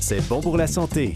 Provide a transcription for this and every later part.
C'est bon pour la santé.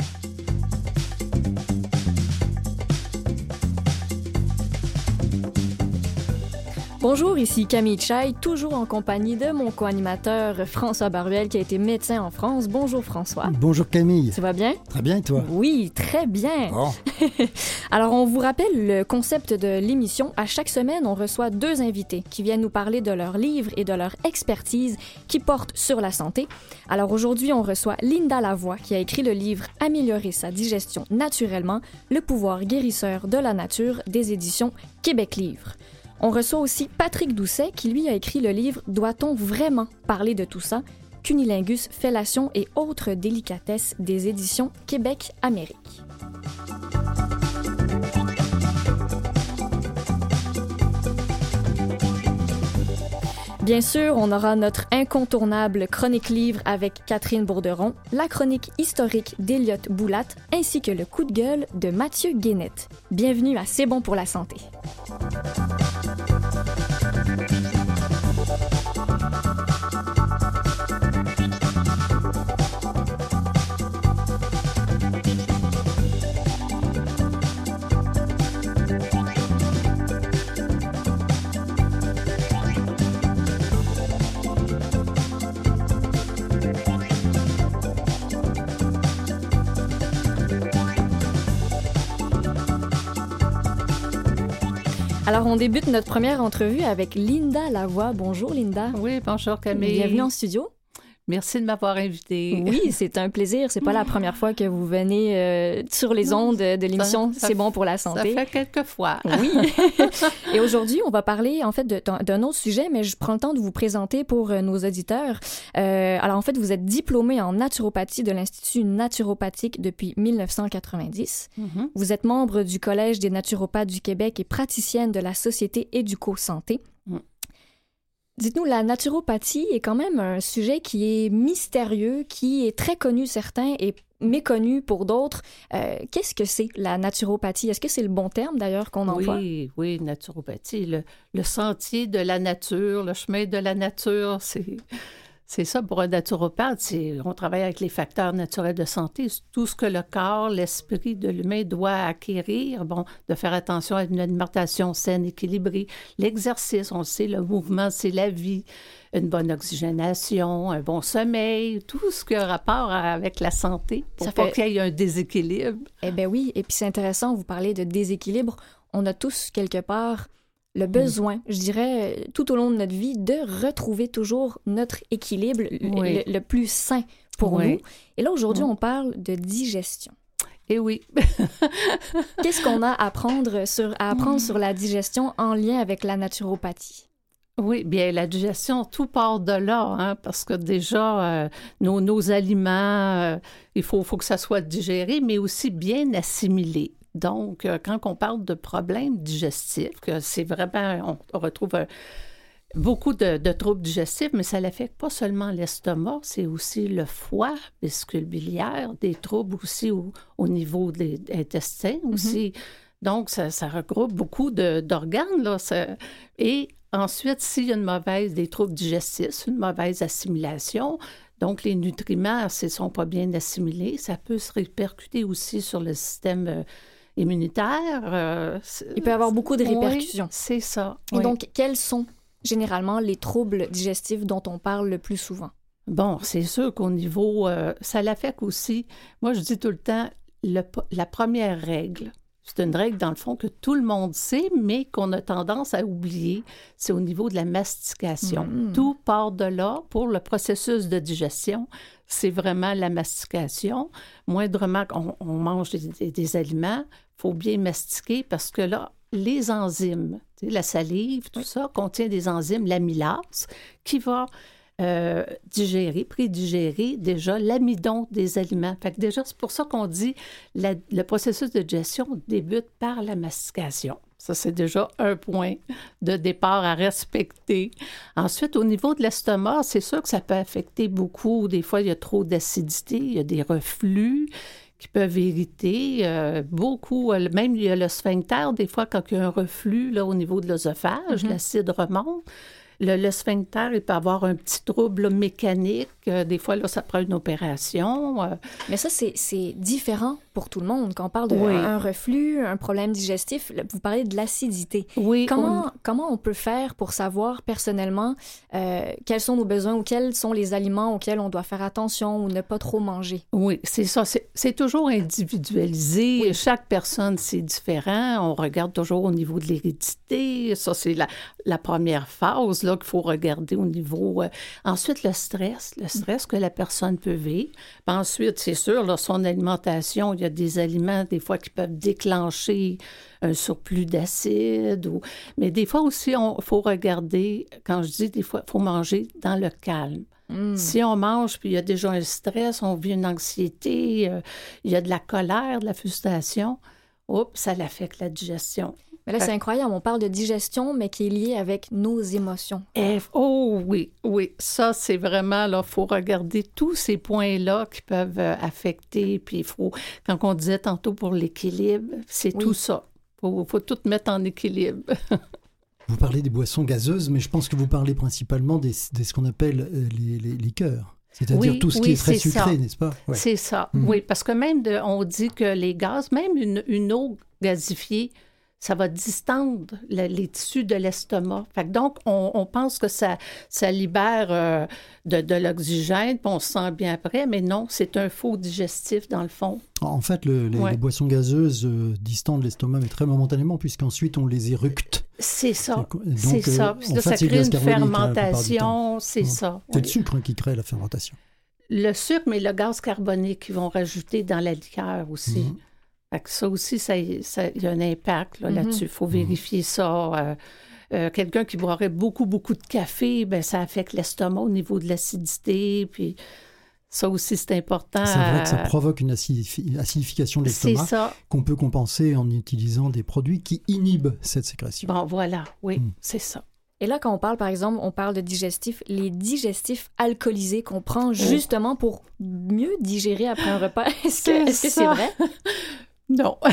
Bonjour, ici Camille Chai, toujours en compagnie de mon co-animateur François Baruel qui a été médecin en France. Bonjour François. Bonjour Camille. Ça va bien? Très bien, toi? Oui, très bien. Bon. Alors, on vous rappelle le concept de l'émission. À chaque semaine, on reçoit deux invités qui viennent nous parler de leurs livres et de leur expertise qui portent sur la santé. Alors aujourd'hui, on reçoit Linda Lavoie qui a écrit le livre Améliorer sa digestion naturellement, le pouvoir guérisseur de la nature des éditions Québec Livre. On reçoit aussi Patrick Doucet qui lui a écrit le livre Doit-on vraiment parler de tout ça? Cunilingus, fellation et autres délicatesses des éditions Québec Bien sûr, on aura notre incontournable chronique livre avec Catherine Bourderon, la chronique historique d'Eliott Boulat, ainsi que le coup de gueule de Mathieu Guénette. Bienvenue à C'est bon pour la santé. Alors, on débute notre première entrevue avec Linda Lavoie. Bonjour, Linda. Oui, bonjour Camille. Bienvenue en studio. Merci de m'avoir invité. Oui, c'est un plaisir. C'est pas la première fois que vous venez euh, sur les ondes de l'émission C'est bon pour la santé. Ça fait quelques fois. Oui. Et aujourd'hui, on va parler en fait d'un autre sujet, mais je prends le temps de vous présenter pour euh, nos auditeurs. Euh, alors en fait, vous êtes diplômé en naturopathie de l'Institut naturopathique depuis 1990. Mhm. Vous êtes membre du Collège des naturopathes du Québec et praticienne de la Société Éduco-Santé. Dites-nous, la naturopathie est quand même un sujet qui est mystérieux, qui est très connu certains et méconnu pour d'autres. Euh, Qu'est-ce que c'est la naturopathie? Est-ce que c'est le bon terme d'ailleurs qu'on emploie? Oui, oui, naturopathie, le, le sentier de la nature, le chemin de la nature, c'est c'est ça pour un naturopathe. On travaille avec les facteurs naturels de santé, tout ce que le corps, l'esprit de l'humain doit acquérir. Bon, de faire attention à une alimentation saine, équilibrée, l'exercice, on le sait, le mouvement, c'est la vie, une bonne oxygénation, un bon sommeil, tout ce qui a rapport avec la santé pour Ça pas fait- qu'il y ait un déséquilibre. Eh bien oui, et puis c'est intéressant, vous parlez de déséquilibre. On a tous quelque part le besoin, je dirais, euh, tout au long de notre vie, de retrouver toujours notre équilibre le- Oui. le, le plus sain pour Oui. nous. Et là, aujourd'hui, Oui. on parle de digestion. Et oui, Qu'est-ce qu'on a à apprendre, sur, à apprendre Mm. sur la digestion en lien avec la naturopathie? Oui, bien, la digestion, tout part de là, hein, parce que déjà, euh, nos, nos aliments, euh, il faut, faut que ça soit digéré, mais aussi bien assimilé. Donc, euh, quand on parle de problèmes digestifs, que c'est vraiment, on retrouve euh, beaucoup de, de troubles digestifs, mais ça n'affecte pas seulement l'estomac, c'est aussi le foie, vésicule biliaire, des troubles aussi au, au niveau des intestins aussi. Donc, ça, ça regroupe beaucoup d'organes, là. ça- et ensuite, s'il y a une mauvaise, des troubles digestifs, une mauvaise assimilation, donc les nutriments, ne sont pas bien assimilés, ça peut se répercuter aussi sur le système euh, immunitaire. euh, Il peut y avoir beaucoup de Oui, répercussions. c'est ça. Et oui. donc, quels sont généralement les troubles digestifs dont on parle le plus souvent? Bon, c'est sûr qu'au niveau, euh, ça l'affecte aussi. Moi, je dis tout le temps, le la première règle, c'est une règle dans le fond que tout le monde sait, mais qu'on a tendance à oublier, c'est au niveau de la mastication. Mm. Tout part de là pour le processus de digestion. C'est vraiment la mastication. Moindrement qu'on on mange des, des- des aliments, faut bien mastiquer parce que là, les enzymes, la salive, tout ça contient des enzymes, l'amylase, qui va euh, digérer, prédigérer déjà l'amidon des aliments. Fait que déjà, c'est pour ça qu'on dit la- le processus de digestion débute par la mastication. Ça, c'est déjà un point de départ à respecter. Ensuite, au niveau de l'estomac, c'est sûr que ça peut affecter beaucoup. Des fois, il y a trop d'acidité, il y a des reflux qui peuvent irriter euh, beaucoup. Euh, même il y a le sphincter, des fois, quand il y a un reflux là, au niveau de l'œsophage, Mhm. l'acide remonte. Le, le sphincter, il peut avoir un petit trouble là, mécanique. Euh, des fois, là, ça prend une opération. Mais ça, c'est différent pour tout le monde. Quand on parle d'un Oui. reflux, un problème digestif, vous parlez de l'acidité. oui, Comment, comment on peut faire pour savoir personnellement euh, quels sont nos besoins ou quels sont les aliments auxquels on doit faire attention ou ne pas trop manger? Oui, c'est ça. C'est toujours individualisé. Oui. Chaque personne, c'est différent. On regarde toujours au niveau de l'hérédité. Ça, c'est la, la première phase qu'il faut regarder au niveau. euh, Ensuite, le stress. Le stress que la personne peut vivre. Puis ensuite, c'est sûr, là, son alimentation, il y a des aliments, des fois, qui peuvent déclencher un surplus d'acide. Ou... Mais des fois aussi, il faut regarder, quand je dis des fois, il faut manger dans le calme. Hmm. Si on mange, puis il y a déjà un stress, on vit une anxiété, euh, il y a de la colère, de la frustration, oups, ça l'affecte la digestion. Mais là, c'est incroyable. On parle de digestion, mais qui est liée avec nos émotions. Et- oh oui, oui, ça c'est vraiment, là, il faut regarder tous ces points-là qui peuvent euh, affecter, puis il faut, quand on disait tantôt pour l'équilibre, c'est Oui. tout ça. Il faut, faut tout mettre en équilibre. Vous parlez des boissons gazeuses, mais je pense que vous parlez principalement des, des- ce qu'on appelle euh, les, les liqueurs. C'est-à-dire Oui, tout ce qui est très sucré, n'est-ce pas? Ouais. C'est ça, Mhm. oui, parce que même de- on dit que les gaz, même une, une eau gazifiée, ça va distendre le- les tissus de l'estomac. Fait que donc, on, on pense que ça, ça libère euh, de, de l'oxygène, puis on se sent bien après, mais non, c'est un faux digestif dans le fond. En fait, le- les, Ouais. les boissons gazeuses euh, distendent l'estomac, mais très momentanément, puisqu'ensuite on les éructe. C'est ça. C'est euh, ça. en là, ça fait, c'est crée une fermentation, c'est Ouais. ça. C'est oui. le sucre hein, qui crée la fermentation. Le sucre, mais le gaz carbonique qu'ils vont rajouter dans la liqueur aussi. Mhm. Fait que ça aussi, ça, ça- il y a un impact là, Mhm. là-dessus. Il faut vérifier ça. Euh, euh, Quelqu'un qui boirait beaucoup, beaucoup de café, ben, ça affecte l'estomac au niveau de l'acidité. Puis ça aussi, c'est important. C'est vrai que ça Euh, provoque une acidifi- acidification de C'est l'estomac ça. qu'on peut compenser en utilisant des produits qui inhibent cette sécrétion. Bon, voilà. Oui, Mm. c'est ça. Et là, quand on parle, par exemple, on parle de digestifs, les digestifs alcoolisés qu'on prend justement pour mieux digérer après un repas. Est-ce que C'est vrai? Non.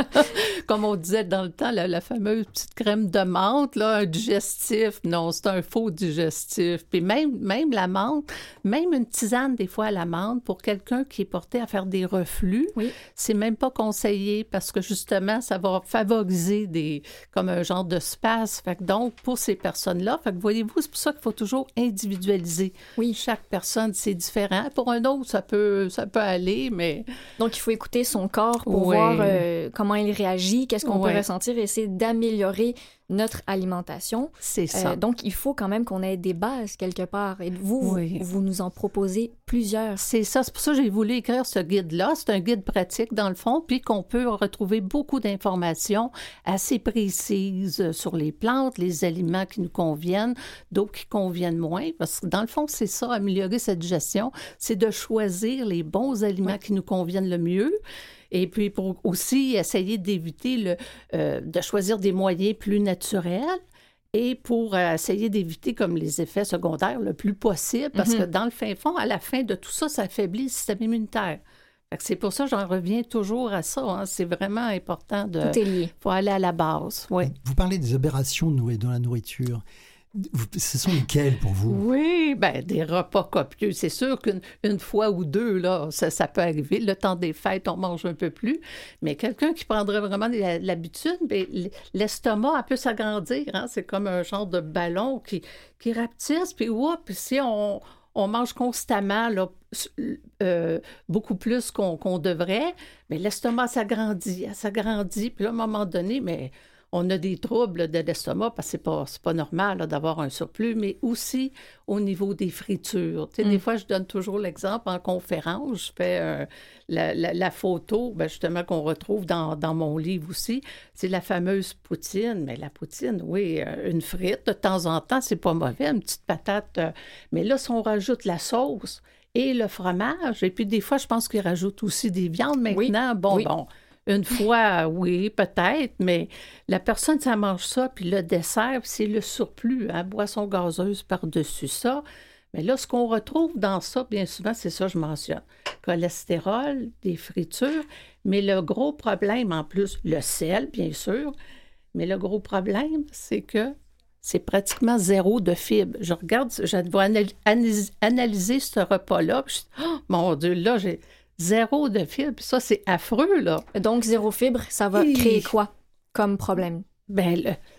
Comme on disait dans le temps, la, la fameuse petite crème de menthe, là, un digestif. Non, c'est un faux digestif. Puis même, même la menthe, même une tisane, des fois, à la menthe, pour quelqu'un qui est porté à faire des reflux, Oui. c'est même pas conseillé parce que justement, ça va favoriser des, comme un genre de space. Fait que donc, pour ces personnes-là, fait que voyez-vous, c'est pour ça qu'il faut toujours individualiser. Oui. Chaque personne, c'est différent. Pour un autre, ça peut, ça peut aller, mais Donc, il faut écouter son corps pour Ouais. voir euh, comment il réagit, qu'est-ce qu'on Ouais. peut ressentir et essayer d'améliorer notre alimentation. c'est Euh, ça. donc, il faut quand même qu'on ait des bases quelque part. Et vous, vous- Oui. vous nous en proposez plusieurs. C'est ça, c'est pour ça que j'ai voulu écrire ce guide-là. C'est un guide pratique dans le fond, puis qu'on peut retrouver beaucoup d'informations assez précises sur les plantes, les aliments qui nous conviennent, d'autres qui conviennent moins. Parce que dans le fond, c'est ça, améliorer cette digestion, c'est de choisir les bons aliments qui nous conviennent le mieux. Et puis pour aussi essayer d'éviter le, euh, de choisir des moyens plus naturels et pour euh, essayer d'éviter comme les effets secondaires le plus possible, parce Mhm. que dans le fin fond, à la fin de tout ça, ça affaiblit le système immunitaire. Fait que C'est pour ça que j'en reviens toujours à ça. hein. C'est vraiment important de... Tout est lié. faut aller à la base. Oui. Vous parlez des aberrations dans la nourriture. Ce sont lesquelles pour vous? Oui, ben des repas copieux. C'est sûr qu'une une fois ou deux, là, ça, ça peut arriver. Le temps des fêtes, on mange un peu plus. Mais quelqu'un qui prendrait vraiment l'habitude, ben, l'estomac, peut s'agrandir. hein. C'est comme un genre de ballon qui, qui rapetisse. Puis, oups, si on, on mange constamment, là, euh, beaucoup plus qu'on devrait, mais l'estomac s'agrandit, s'agrandit. Puis là, à un moment donné, mais on a des troubles de l'estomac parce que c'est pas, pas normal d'avoir un surplus, mais aussi au niveau des fritures. Tu sais, Des fois, je donne toujours l'exemple en conférence, je fais euh, la, la- la photo, ben, justement, qu'on retrouve dans, dans mon livre aussi, c'est la fameuse poutine. Mais la poutine, oui, euh, une frite, de temps en temps, c'est pas mauvais, une petite patate. euh, mais là, si on rajoute la sauce et le fromage, et puis des fois, je pense qu'ils rajoutent aussi des viandes Oui. maintenant. Bon, Oui. bon. Une fois, oui, peut-être, mais la personne, ça mange ça, puis le dessert, c'est le surplus, hein, boisson gazeuse par-dessus ça. Mais là, ce qu'on retrouve dans ça, bien souvent, c'est ça que je mentionne. Cholestérol, des fritures, mais le gros problème en plus, le sel, bien sûr, mais le gros problème, c'est que c'est pratiquement zéro de fibres. Je regarde, je vais analyser, ce repas-là, oh, mon Dieu, là, j'ai zéro de fibres. Ça, c'est affreux, là. Donc, zéro fibre, ça va créer quoi comme problème? Bien,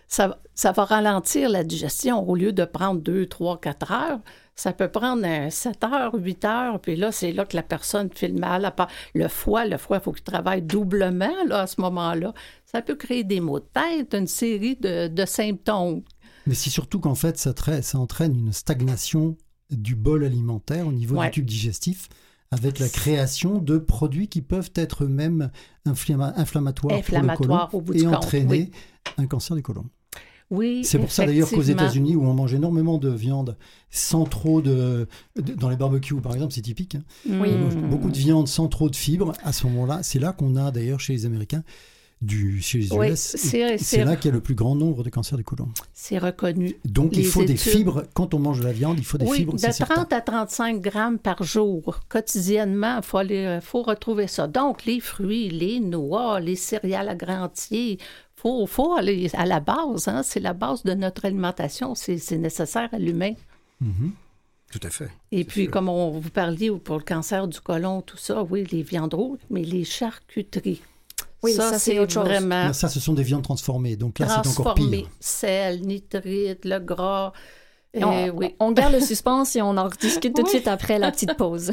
ça, ça va ralentir la digestion. Au lieu de prendre deux, trois, quatre heures, ça peut prendre 7 heures, 8 heures, puis là, c'est là que la personne file mal. À part le foie, le foie, il faut qu'il travaille doublement là, à ce moment-là. Ça peut créer des maux de tête, une série de, symptômes. Mais c'est surtout qu'en fait, ça, ça, entraîne une stagnation du bol alimentaire au niveau du tube digestif avec la création de produits qui peuvent être eux-mêmes inflammatoires, inflammatoires pour le côlon et entraîner un cancer du côlon. Oui, c'est pour ça d'ailleurs qu'aux États-Unis, où on mange énormément de viande sans trop de, dans les barbecues par exemple, c'est typique. Hein. Oui. beaucoup de viande sans trop de fibres. À ce moment-là, c'est là qu'on a d'ailleurs chez les Américains du, chez les US. c'est là qu'il y a le plus grand nombre de cancers du côlon. C'est reconnu. Donc il faut des fibres. Quand on mange de la viande, il faut des fibres. De 30 à 35 grammes par jour, quotidiennement, il faut, faut retrouver ça. Donc les fruits, les noix, les céréales à grains entiers, faut, faut aller à la base. Hein? C'est la base de notre alimentation. C'est nécessaire à l'humain. Mm-hmm. Tout à fait. Et puis, comme on vous parliez pour le cancer du côlon, tout ça, oui, les viandes rouges, mais les charcuteries. Oui, ça, c'est autre chose. Vraiment... ça, ce sont des viandes transformées. Donc là, c'est encore pire. Sel, nitrite, le gras. on, oui. on garde le suspense et on en rediscute tout de suite après la petite pause.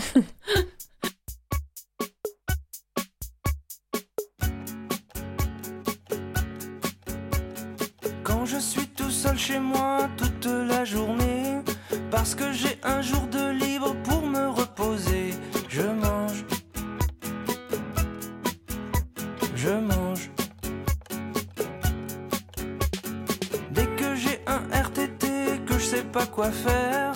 chez moi toute la journée parce que j'ai un jour de libre pour me reposer. Je mange, pas quoi faire,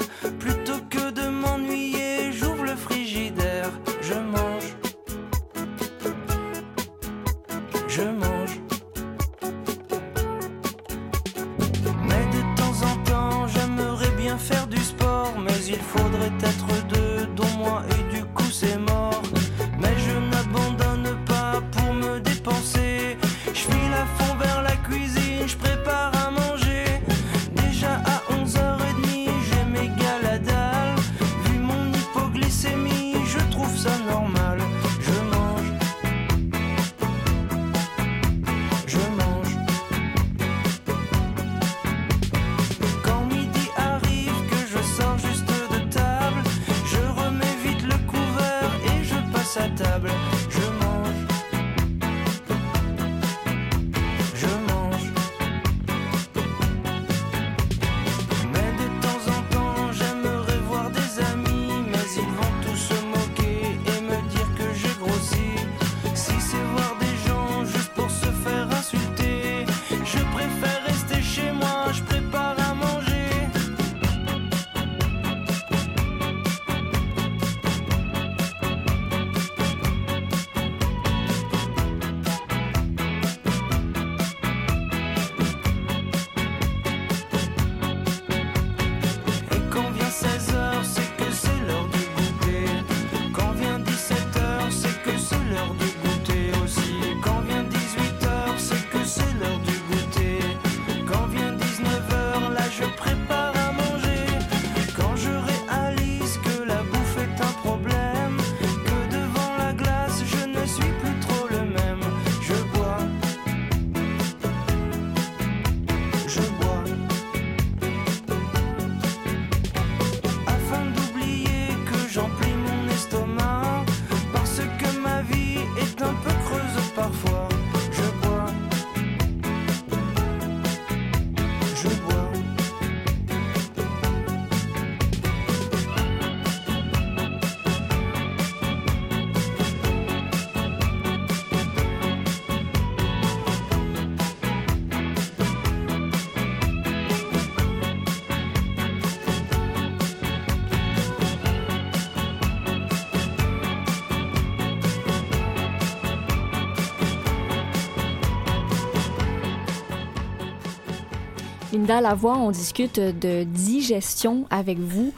Linda Lavoie, on discute de digestion avec vous.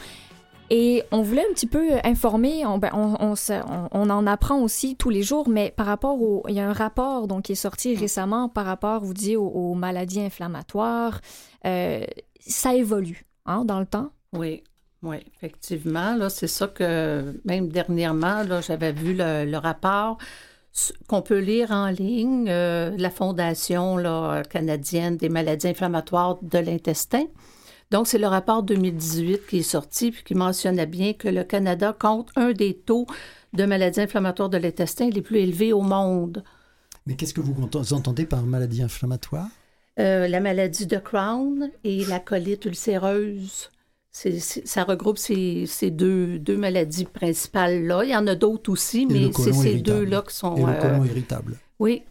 Et on voulait un petit peu informer, on, ben, on, en apprend aussi tous les jours, mais par rapport au... Il y a un rapport donc, qui est sorti récemment par rapport, vous dites, aux, maladies inflammatoires. Euh, ça évolue hein, dans le temps? Oui, oui, effectivement. Là, c'est ça que, même dernièrement, là, j'avais vu le, rapport qu'on peut lire en ligne, euh, la Fondation là, canadienne des maladies inflammatoires de l'intestin. Donc, c'est le rapport 2018 qui est sorti, puis qui mentionnait bien que le Canada compte un des taux de maladies inflammatoires de l'intestin les plus élevés au monde. Mais qu'est-ce que vous entendez par maladie inflammatoire? Euh, la maladie de Crohn et la colite ulcéreuse. Ça regroupe ces, deux, deux, maladies principales-là. Il y en a d'autres aussi, mais c'est ces deux-là qui sont... Et le colon euh, irritable. Oui,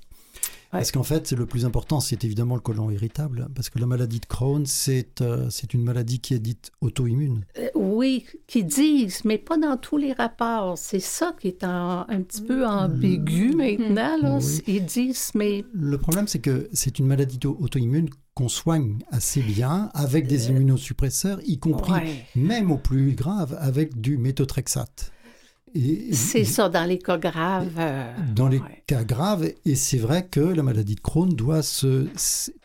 parce qu'en fait, le plus important, c'est évidemment le côlon irritable, parce que la maladie de Crohn, c'est euh, c'est une maladie qui est dite auto-immune. Euh, oui, qui disent, mais pas dans tous les rapports. C'est ça qui est un petit peu ambigu maintenant. Là. Ils disent, mais... Le problème, c'est que c'est une maladie auto-immune qu'on soigne assez bien avec des euh, immunosuppresseurs, y compris, même au plus grave, avec du méthotrexate. C'est ça, dans les cas graves. Euh, dans les cas graves, et c'est vrai que la maladie de Crohn doit se.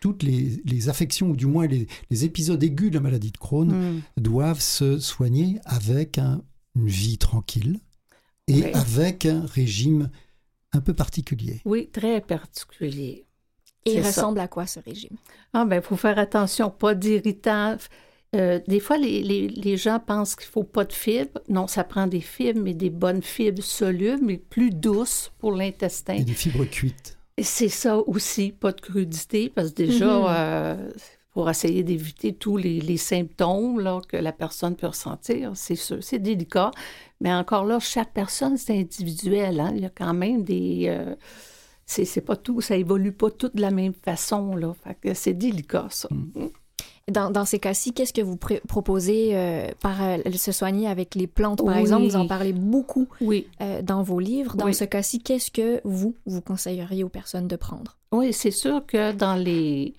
Toutes les, affections, ou du moins les, épisodes aigus de la maladie de Crohn, hmm. doivent se soigner avec une vie tranquille et avec un régime un peu particulier. Oui, très particulier. Et il ressemble à quoi ce régime? Ah, ben, il faut faire attention, pas d'irritants euh, des fois, les, gens pensent qu'il ne faut pas de fibres. Non, ça prend des fibres, mais des bonnes fibres solubles, mais plus douces pour l'intestin. Et des fibres cuites. C'est ça aussi, pas de crudité, parce que déjà, mhm. euh, pour essayer d'éviter tous les, symptômes là, que la personne peut ressentir, c'est sûr, c'est délicat. Mais encore là, chaque personne, c'est individuel. Hein. Il y a quand même des... Euh, c'est pas tout, ça évolue pas tout de la même façon, là. c'est délicat, ça. Mm. Dans, ces cas-ci, qu'est-ce que vous proposez euh, par euh, se soigner avec les plantes, par exemple? Vous en parlez beaucoup oui. Euh, dans vos livres. Dans ce cas-ci, qu'est-ce que vous, vous conseilleriez aux personnes de prendre? Oui, c'est sûr que dans les...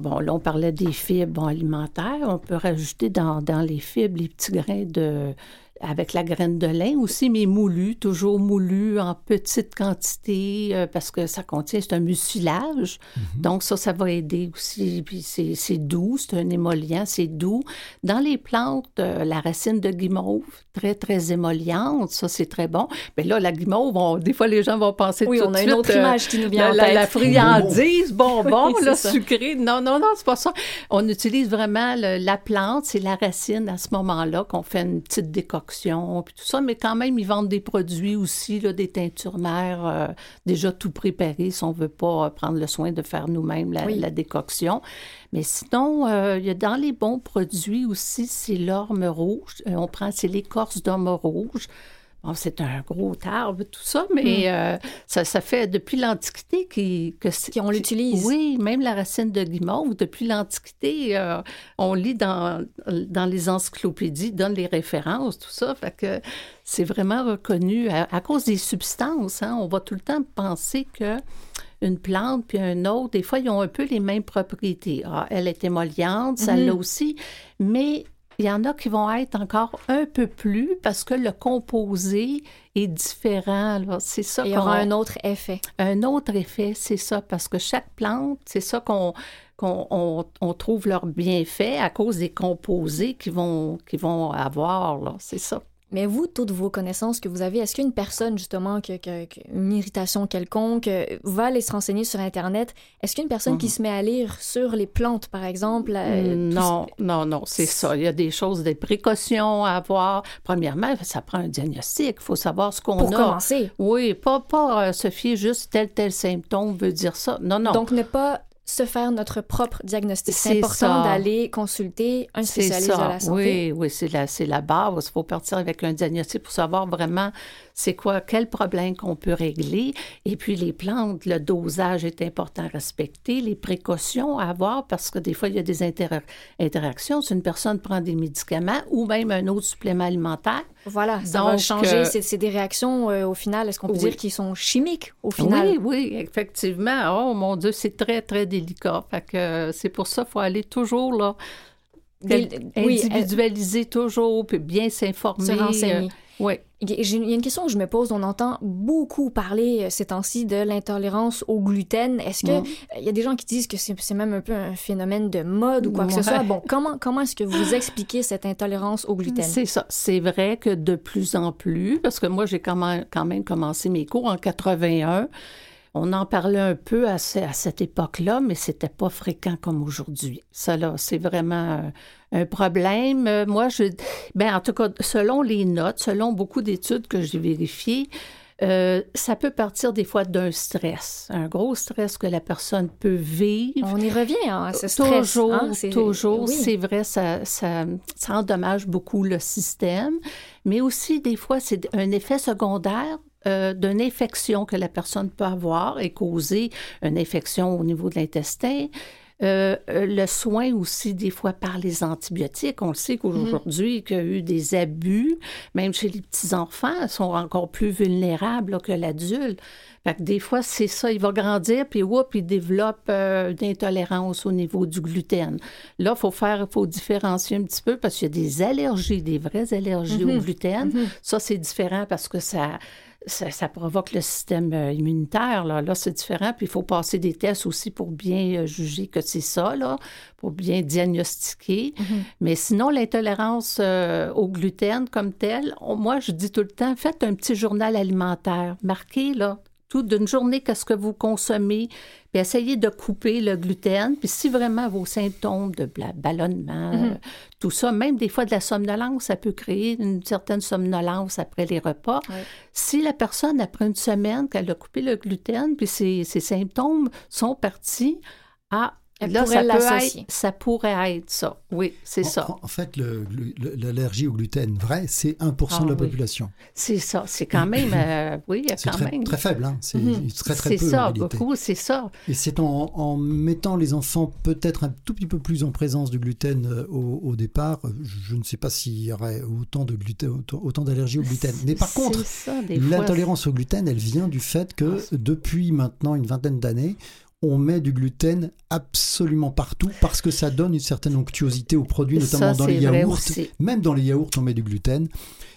Bon, là, on parlait des fibres alimentaires. On peut rajouter dans, dans les fibres les petits grains de avec la graine de lin aussi, mais moulu, toujours moulu en petite quantité euh, parce que ça contient, c'est un mucilage. Mhm. Donc ça, ça va aider aussi. Puis c'est doux, c'est un émollient, c'est doux. Dans les plantes, euh, la racine de guimauve, très, très émolliente, ça c'est très bon. Mais là, la guimauve, des fois les gens vont penser oui, tout on a une autre image qui nous vient la, en tête. La, friandise, bonbon, là, sucré. Non, non, non, c'est pas ça. On utilise vraiment la plante, c'est la racine à ce moment-là qu'on fait une petite décoction puis tout ça, mais quand même, ils vendent des produits aussi, là, des teintures mères euh, déjà tout préparées si on ne veut pas prendre le soin de faire nous-mêmes la, décoction. Mais sinon, euh, il y a dans les bons produits aussi, c'est l'orme rouge. Euh, on prend, c'est l'écorce d'orme rouge c'est un gros arbre, tout ça, mais hmm. euh, ça, ça, fait depuis l'Antiquité qu'on l'utilise. Oui, même la racine de guimauve, depuis l'Antiquité, euh, on lit dans, dans les encyclopédies, donne les références, tout ça. Fait que c'est vraiment reconnu à, cause des substances. Hein, on va tout le temps penser que une plante puis un autre, des fois, ils ont un peu les mêmes propriétés. Ah, elle est émolliente, ça l'a aussi, mais il y en a qui vont être encore un peu plus parce que le composé est différent. C'est ça. Il y aura un autre effet. Un autre effet, c'est ça, parce que chaque plante, c'est ça qu'on on, trouve leur bienfait à cause des composés qu'ils vont, qu'ils vont avoir. C'est ça. Mais vous, toutes vos connaissances que vous avez, est-ce qu'une personne, justement, qui a une irritation quelconque, euh, va aller se renseigner sur Internet? Est-ce qu'une personne qui mhm. se met à lire sur les plantes, par exemple? Euh, non, non, non, c'est ça. Il y a des choses, des précautions à avoir. Premièrement, ça prend un diagnostic. Il faut savoir ce qu'on a. Pour commencer. Oui, pas, pas euh, se fier juste tel, tel symptôme veut dire ça. Non, non. Donc, ne pas se faire notre propre diagnostic. C'est important d'aller consulter un spécialiste de la santé. Oui, oui, c'est la, la base. Il faut partir avec un diagnostic pour savoir vraiment c'est quoi, quel problème qu'on peut régler. Et puis les plantes, le dosage est important à respecter, les précautions à avoir parce que des fois, il y a des interactions. Si une personne prend des médicaments ou même un autre supplément alimentaire. Voilà, ça va changer. Euh, c'est des réactions, euh, au final, est-ce qu'on peut dire qu'ils sont chimiques, au final? Oui, oui, effectivement. Oh mon Dieu, c'est très, très délicat. Fait que euh, c'est pour ça qu'il faut aller toujours là individualiser toujours, puis bien s'informer. Se renseigner. Oui. Il y a une question que je me pose. On entend beaucoup parler euh, ces temps-ci de l'intolérance au gluten. Est-ce que mm. il y a des gens qui disent que c'est même un peu un phénomène de mode ou quoi que ce soit? Bon, comment, comment est-ce que vous expliquez cette intolérance au gluten? C'est ça. C'est vrai que de plus en plus, parce que moi, j'ai quand même, quand même commencé mes cours en 81. On en parlait un peu à, cette époque-là, mais c'était pas fréquent comme aujourd'hui. Ça, là, c'est vraiment un problème. Euh, moi, je, ben, en tout cas, selon les notes, selon beaucoup d'études que j'ai vérifiées, euh, ça peut partir des fois d'un stress, un gros stress que la personne peut vivre. On y revient hein, à ce stress. Toujours, hein, toujours, c'est vrai, ça, ça, ça endommage beaucoup le système, mais aussi des fois c'est un effet secondaire euh, d'une infection que la personne peut avoir et causer une infection au niveau de l'intestin. Euh, euh, le soin aussi, des fois, par les antibiotiques. On le sait qu'aujourd'hui, mm-hmm. qu'il y a eu des abus, même chez les petits-enfants, sont encore plus vulnérables que l'adulte. Fait que des fois, c'est ça, il va grandir, puis whoop, il développe une intolérance au niveau du gluten. Là, il faut faire, faut différencier un petit peu parce qu'il y a des allergies, des vraies allergies au mm-hmm. gluten. Mm-hmm. Ça, c'est différent parce que ça, ça, provoque le système euh, immunitaire. Là, là c'est différent. Puis il faut passer des tests aussi pour bien euh, juger que c'est ça, là, pour bien diagnostiquer. Mm-hmm. Mais sinon, l'intolérance euh, au gluten comme tel, moi, je dis tout le temps, faites un petit journal alimentaire. Marquez, là, tout d'une journée, qu'est-ce que vous consommez, puis essayez de couper le gluten. Puis si vraiment vos symptômes de ballonnement, mm-hmm. tout ça, même des fois de la somnolence, ça peut créer une certaine somnolence après les repas. Si la personne, après une semaine qu'elle a coupé le gluten, puis ses, ses symptômes sont partis, Là, ça, être, ça pourrait être ça. Oui, c'est ça. En, fait, l'allergie au gluten vrai, c'est 1% de la ah population. C'est ça. C'est quand même. Euh, oui, quand très, même. très faible. Hein. C'est mhm. très, très peu. C'est ça, beaucoup, c'est ça. Et c'est en, mettant les enfants peut-être un tout petit peu plus en présence du gluten euh, au, départ. Je ne sais pas s'il y aurait autant de gluten, autant d'allergies au gluten. Mais par contre, l'intolérance au gluten, elle vient du fait que ah, depuis maintenant une vingtaine d'années, on met du gluten absolument partout parce que ça donne une certaine onctuosité aux produits, notamment dans les yaourts. Même dans les yaourts, on met du gluten.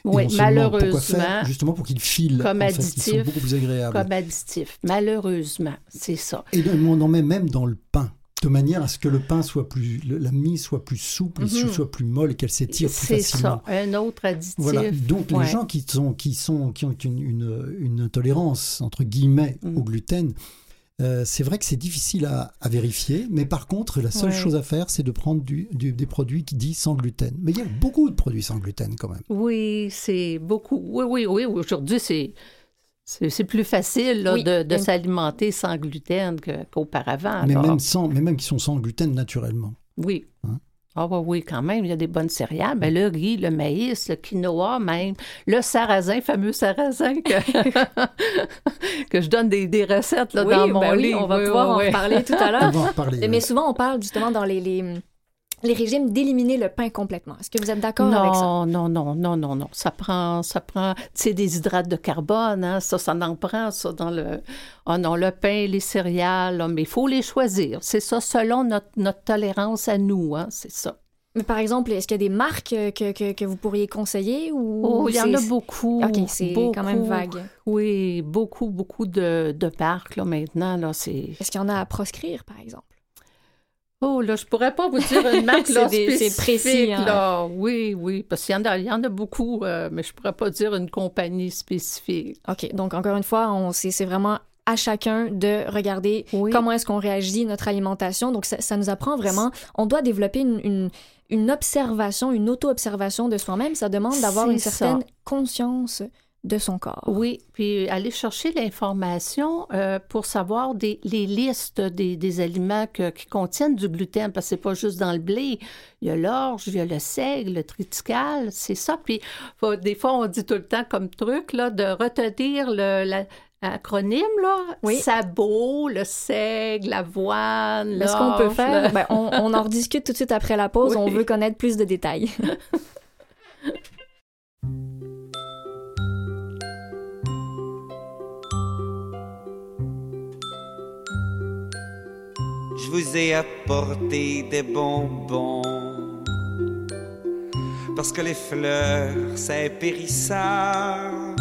Oui, malheureusement. justement pour qu'il file. Comme additif. beaucoup plus agréables. Comme additif. Malheureusement, c'est ça. Et on en met même dans le pain de manière à ce que le pain soit plus, la mie soit plus souple, mhm. soit plus molle et qu'elle s'étire plus facilement. C'est ça, un autre additif. Voilà. Donc les gens qui sont, qui sont, qui ont une, intolérance entre guillemets mhm. au gluten, euh, c'est vrai que c'est difficile à, vérifier, mais par contre, la seule chose à faire, c'est de prendre des produits qui disent sans gluten. Mais il y a beaucoup de produits sans gluten quand même. Oui, c'est beaucoup. Oui, oui, oui. Aujourd'hui, c'est. C'est plus facile de, s'alimenter sans gluten qu'auparavant. mais, même sans, mais même qui sont sans gluten naturellement. Oui. Hein? Ah oui, quand même, il y a des bonnes céréales. Ben, le riz, le maïs, le quinoa même, le sarrasin, fameux sarrasin que, que je donne des, des recettes là, dans mon ben livre. on va pouvoir en parler tout à l'heure. Mais souvent, on parle justement dans les, les les régimes d'éliminer le pain complètement. Est-ce que vous êtes d'accord avec ça? Non, non, non, non, non, non. Ça prend, ça prend, tu des hydrates de carbone, hein, ça, ça en prend, ça, dans le, oh non, le pain, les céréales, mais il faut les choisir. C'est ça, selon notre, notre tolérance à nous, hein, c'est ça. Mais par exemple, est-ce qu'il y a des marques que, que, que vous pourriez conseiller ou oh, il y en a beaucoup. OK, c'est quand même vague. Oui, beaucoup, beaucoup de, de marques là maintenant là, c'est Est-ce qu'il y en a à proscrire par exemple? Oh, là, je pourrais pas vous dire une marque c'est précis. Hein. Là. Oui, oui, parce qu'il y, en a, il y en a beaucoup, euh, mais je pourrais pas dire une compagnie spécifique. OK, donc encore une fois, on, c'est, vraiment à chacun de regarder comment est-ce qu'on réagit notre alimentation. Donc, ça, nous apprend vraiment, on doit développer une, une, observation, une auto-observation de soi-même. Ça demande d'avoir une certaine conscience de son corps. Oui, puis aller chercher l'information euh, pour savoir des, les listes des, des aliments qui contiennent du gluten, parce que c'est pas juste dans le blé. Il y a l'orge, il y a le seigle, le triticale, c'est ça. Puis des fois, on dit tout le temps comme truc là, de retenir le, l'acronyme, là. Oui. Sabot, le seigle, l'avoine, Ce qu'on peut faire, ben, on, on, en rediscute tout de suite après la pause. On veut connaître plus de détails. je vous ai apporté des bonbons. parce que les fleurs, c'est périssable.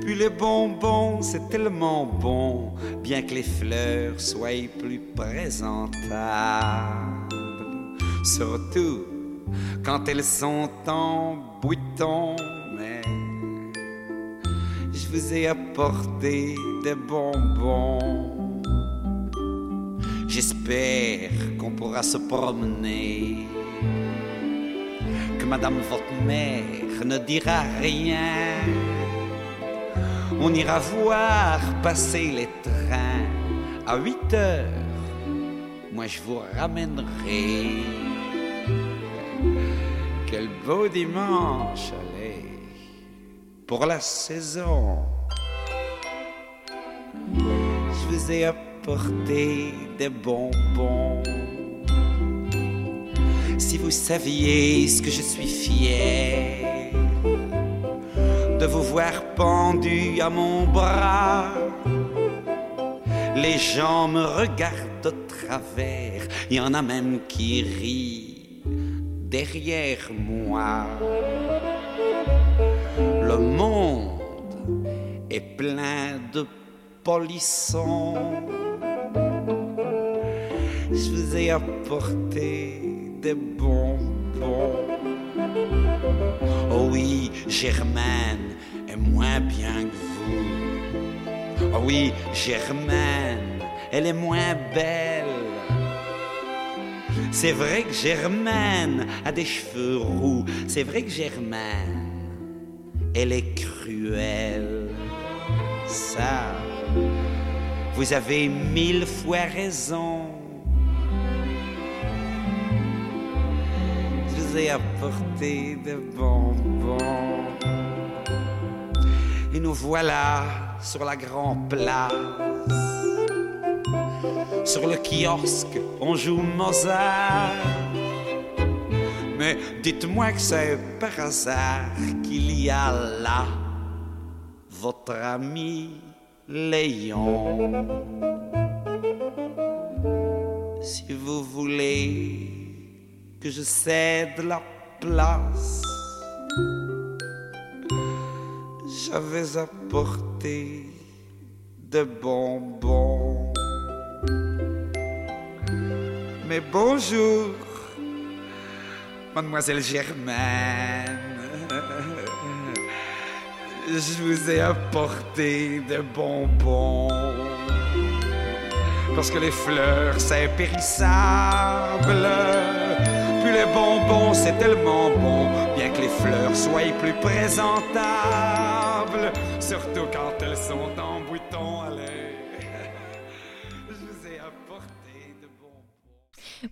Puis les bonbons, c'est tellement bon, bien que les fleurs soient plus présentables. Surtout quand elles sont en bouton, mais je vous ai apporté des bonbons. J'espère qu'on pourra se promener Madame votre mère ne dira rien. On ira voir passer les trains à 8 heures. Moi je vous ramènerai. Quel beau dimanche, allez, pour la saison. Je vous ai des bonbons si vous saviez ce que je suis fier de vous voir pendu à mon bras. Les gens me regardent de travers, il y en a même qui rient derrière moi. Le monde est plein de Je vous ai apporté des bonbons. Oh oui, Germaine est moins bien que vous. Oh oui, Germaine, elle est moins belle. C'est vrai que Germaine a des cheveux roux. C'est vrai que Germaine, elle est cruelle. Ça, vous avez mille fois raison. ai apporté des bonbons. Et nous voilà sur la grande place. Sur le kiosque, on joue Mozart. Mais dites-moi que c'est par hasard qu'il y a là votre ami Si vous voulez que je cède la place. J'avais apporté de bonbons. Mais bonjour, mademoiselle Germaine. Je vous ai apporté de bonbons. Parce que les fleurs, c'est périssable les bonbons, c'est tellement bon, bien que les fleurs soient plus présentables, surtout quand elles sont en bouton. Allez, je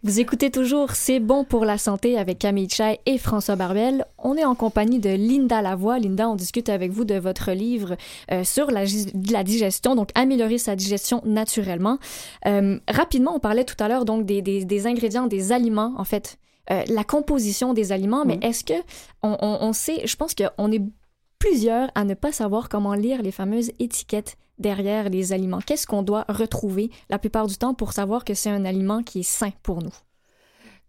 Vous écoutez toujours C'est bon pour la santé avec Camille Chai et François Barbel. On est en compagnie de Linda Lavoie. Linda, on discute avec vous de votre livre euh, sur la, la, digestion, donc améliorer sa digestion naturellement. Euh, rapidement, on parlait tout à l'heure donc des, des, des ingrédients, des aliments en fait euh, la composition des aliments, mais est-ce que on, sait, je pense qu'on est plusieurs à ne pas savoir comment lire les fameuses étiquettes derrière les aliments? Qu'est-ce qu'on doit retrouver la plupart du temps pour savoir que c'est un aliment qui est sain pour nous?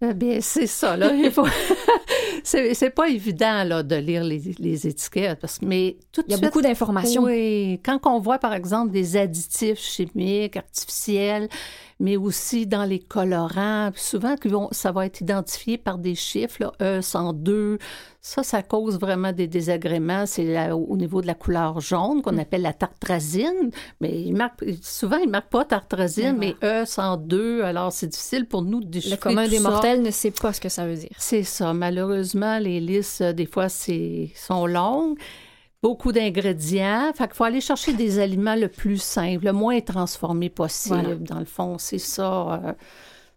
Eh bien, c'est ça, là. Il faut... c'est pas évident, là, de lire les, étiquettes, parce que, mais tout Il y a beaucoup d'informations. Oui. Quand on voit, par exemple, des additifs chimiques, artificiels, mais aussi dans les colorants. souvent, ça va être identifié par des chiffres, là, E102. Ça, ça cause vraiment des désagréments. C'est au niveau de la couleur jaune qu'on mm. appelle la tartrazine. Mais il marque, souvent, il ne marque pas tartrazine, mais E102. Alors, c'est difficile pour nous de déchiffrer Le commun des mortels ne sait pas ce que ça veut dire. C'est ça. Malheureusement, les listes, des fois, sont longues beaucoup d'ingrédients. Fait qu'il faut aller chercher des aliments le plus simple, le moins transformé possible. Dans le fond, c'est ça. Euh,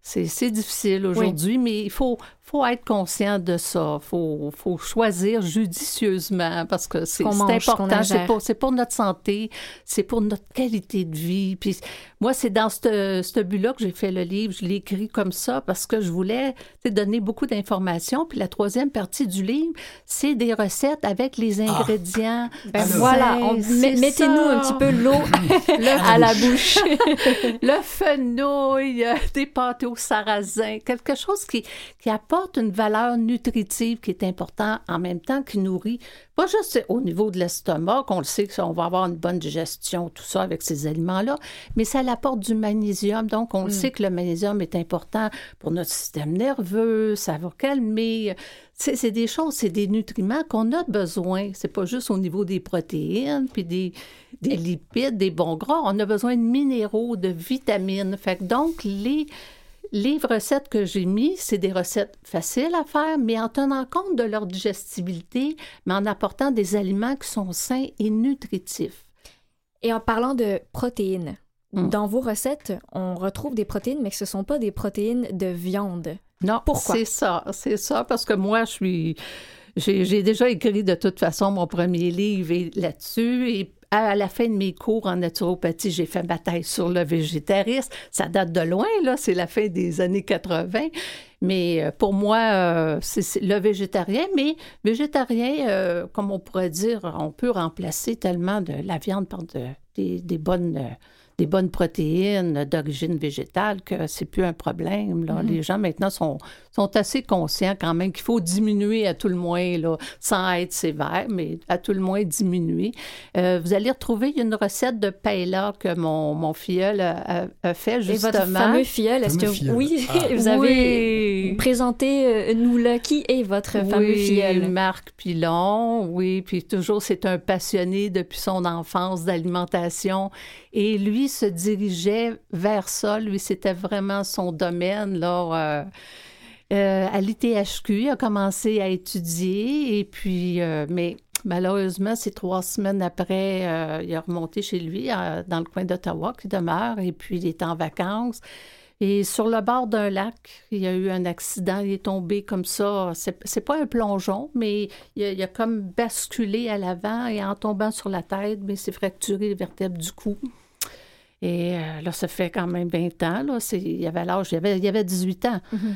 c'est difficile aujourd'hui, mais il faut, faut être conscient de ça. Il faut, faut, choisir judicieusement parce que c'est important. C'est pour, pour, notre santé, c'est pour notre qualité de vie. Puis moi, c'est dans ce, ce but-là que j'ai fait le livre. Je l'ai écrit comme ça parce que je voulais donner beaucoup d'informations. Puis la troisième partie du livre, c'est des recettes avec les ah. ingrédients. Ben voilà, mettez-nous un petit peu l'eau à la bouche. le fenouil, des pâtés au sarrasin, quelque chose qui, qui apporte apporte une valeur nutritive qui est importante en même temps qui nourrit, pas juste au niveau de l'estomac, qu'on le sait qu'on va avoir une bonne digestion, tout ça avec ces aliments-là, mais ça apporte du magnésium. Donc, on le mm. sait que le magnésium est important pour notre système nerveux, ça va calmer. C'est des choses, c'est des nutriments qu'on a besoin. C'est pas juste au niveau des protéines, puis des, des lipides, des bons gras. On a besoin de minéraux, de vitamines. Fait donc, les les recettes que j'ai mis, c'est des recettes faciles à faire, mais en tenant compte de leur digestibilité, mais en apportant des aliments qui sont sains et nutritifs. Et en parlant de protéines, hmm. dans vos recettes, on retrouve des protéines, mais ce ne sont pas des protéines de viande. Non, pourquoi? C'est ça, c'est ça, parce que moi, je suis... J'ai déjà écrit de toute façon mon premier livre là-dessus et à la fin de mes cours en naturopathie, j'ai fait bataille sur le végétarisme. Ça date de loin, là, c'est la fin des années 80. Mais euh, pour moi, euh, c'est le végétarien. Mais végétarien, euh, comme on pourrait dire, on peut remplacer tellement de la viande par des, bonnes des bonnes protéines d'origine végétale que c'est plus un problème. Là. Mm-hmm. Les gens maintenant sont, sont assez conscients quand même qu'il faut diminuer à tout le moins, là, sans être sévère, mais à tout le moins diminuer. Euh, vous allez retrouver une recette de paella que mon, mon filleul a, fait justement. Et votre fameux filleul, est-ce que oui, ah. vous avez présenté euh, nous là qui est votre fameux filleul? Marc Pilon, oui, puis toujours c'est un passionné depuis son enfance d'alimentation et lui se dirigeait vers ça. Lui, c'était vraiment son domaine. Là, euh, euh, à l'ITHQ, il a commencé à étudier. Et puis, euh, mais malheureusement, c'est trois semaines après, il a remonté chez lui, dans le coin d'Ottawa, qui demeure. Et puis, il est en vacances. Et sur le bord d'un lac, il y a eu un accident. Il est tombé comme ça. C'est pas un plongeon, mais il a, a, comme basculé à l'avant et en tombant sur la tête, mais s'est fracturé les vertèbres du cou. Et euh, là, ça fait quand même 20 ans. Là. Il y avait l'âge, il, avait, il avait 18 ans. Mm-hmm.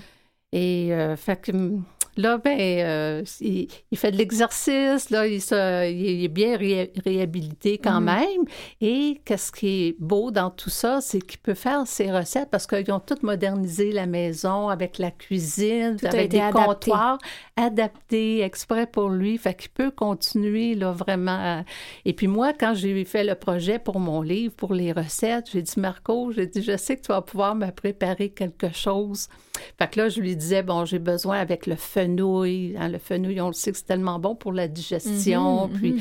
Et euh, fait que hum, Là, ben, euh, il, fait de l'exercice, là, il, il, est bien réhabilité quand mhm. même. Et qu'est-ce qui est beau dans tout ça, c'est qu'il peut faire ses recettes parce qu'ils ont tout modernisé la maison avec la cuisine, avec des comptoirs adaptés exprès pour lui. Fait qu'il peut continuer, là, vraiment. Et puis moi, quand j'ai fait le projet pour mon livre, pour les recettes, j'ai dit, Marco, j'ai dit, je sais que tu vas pouvoir me préparer quelque chose. Fait que là, je lui disais, bon, j'ai besoin avec le fenouil. Hein, le fenouil, on le sait que c'est tellement bon pour la digestion. Mhm, puis,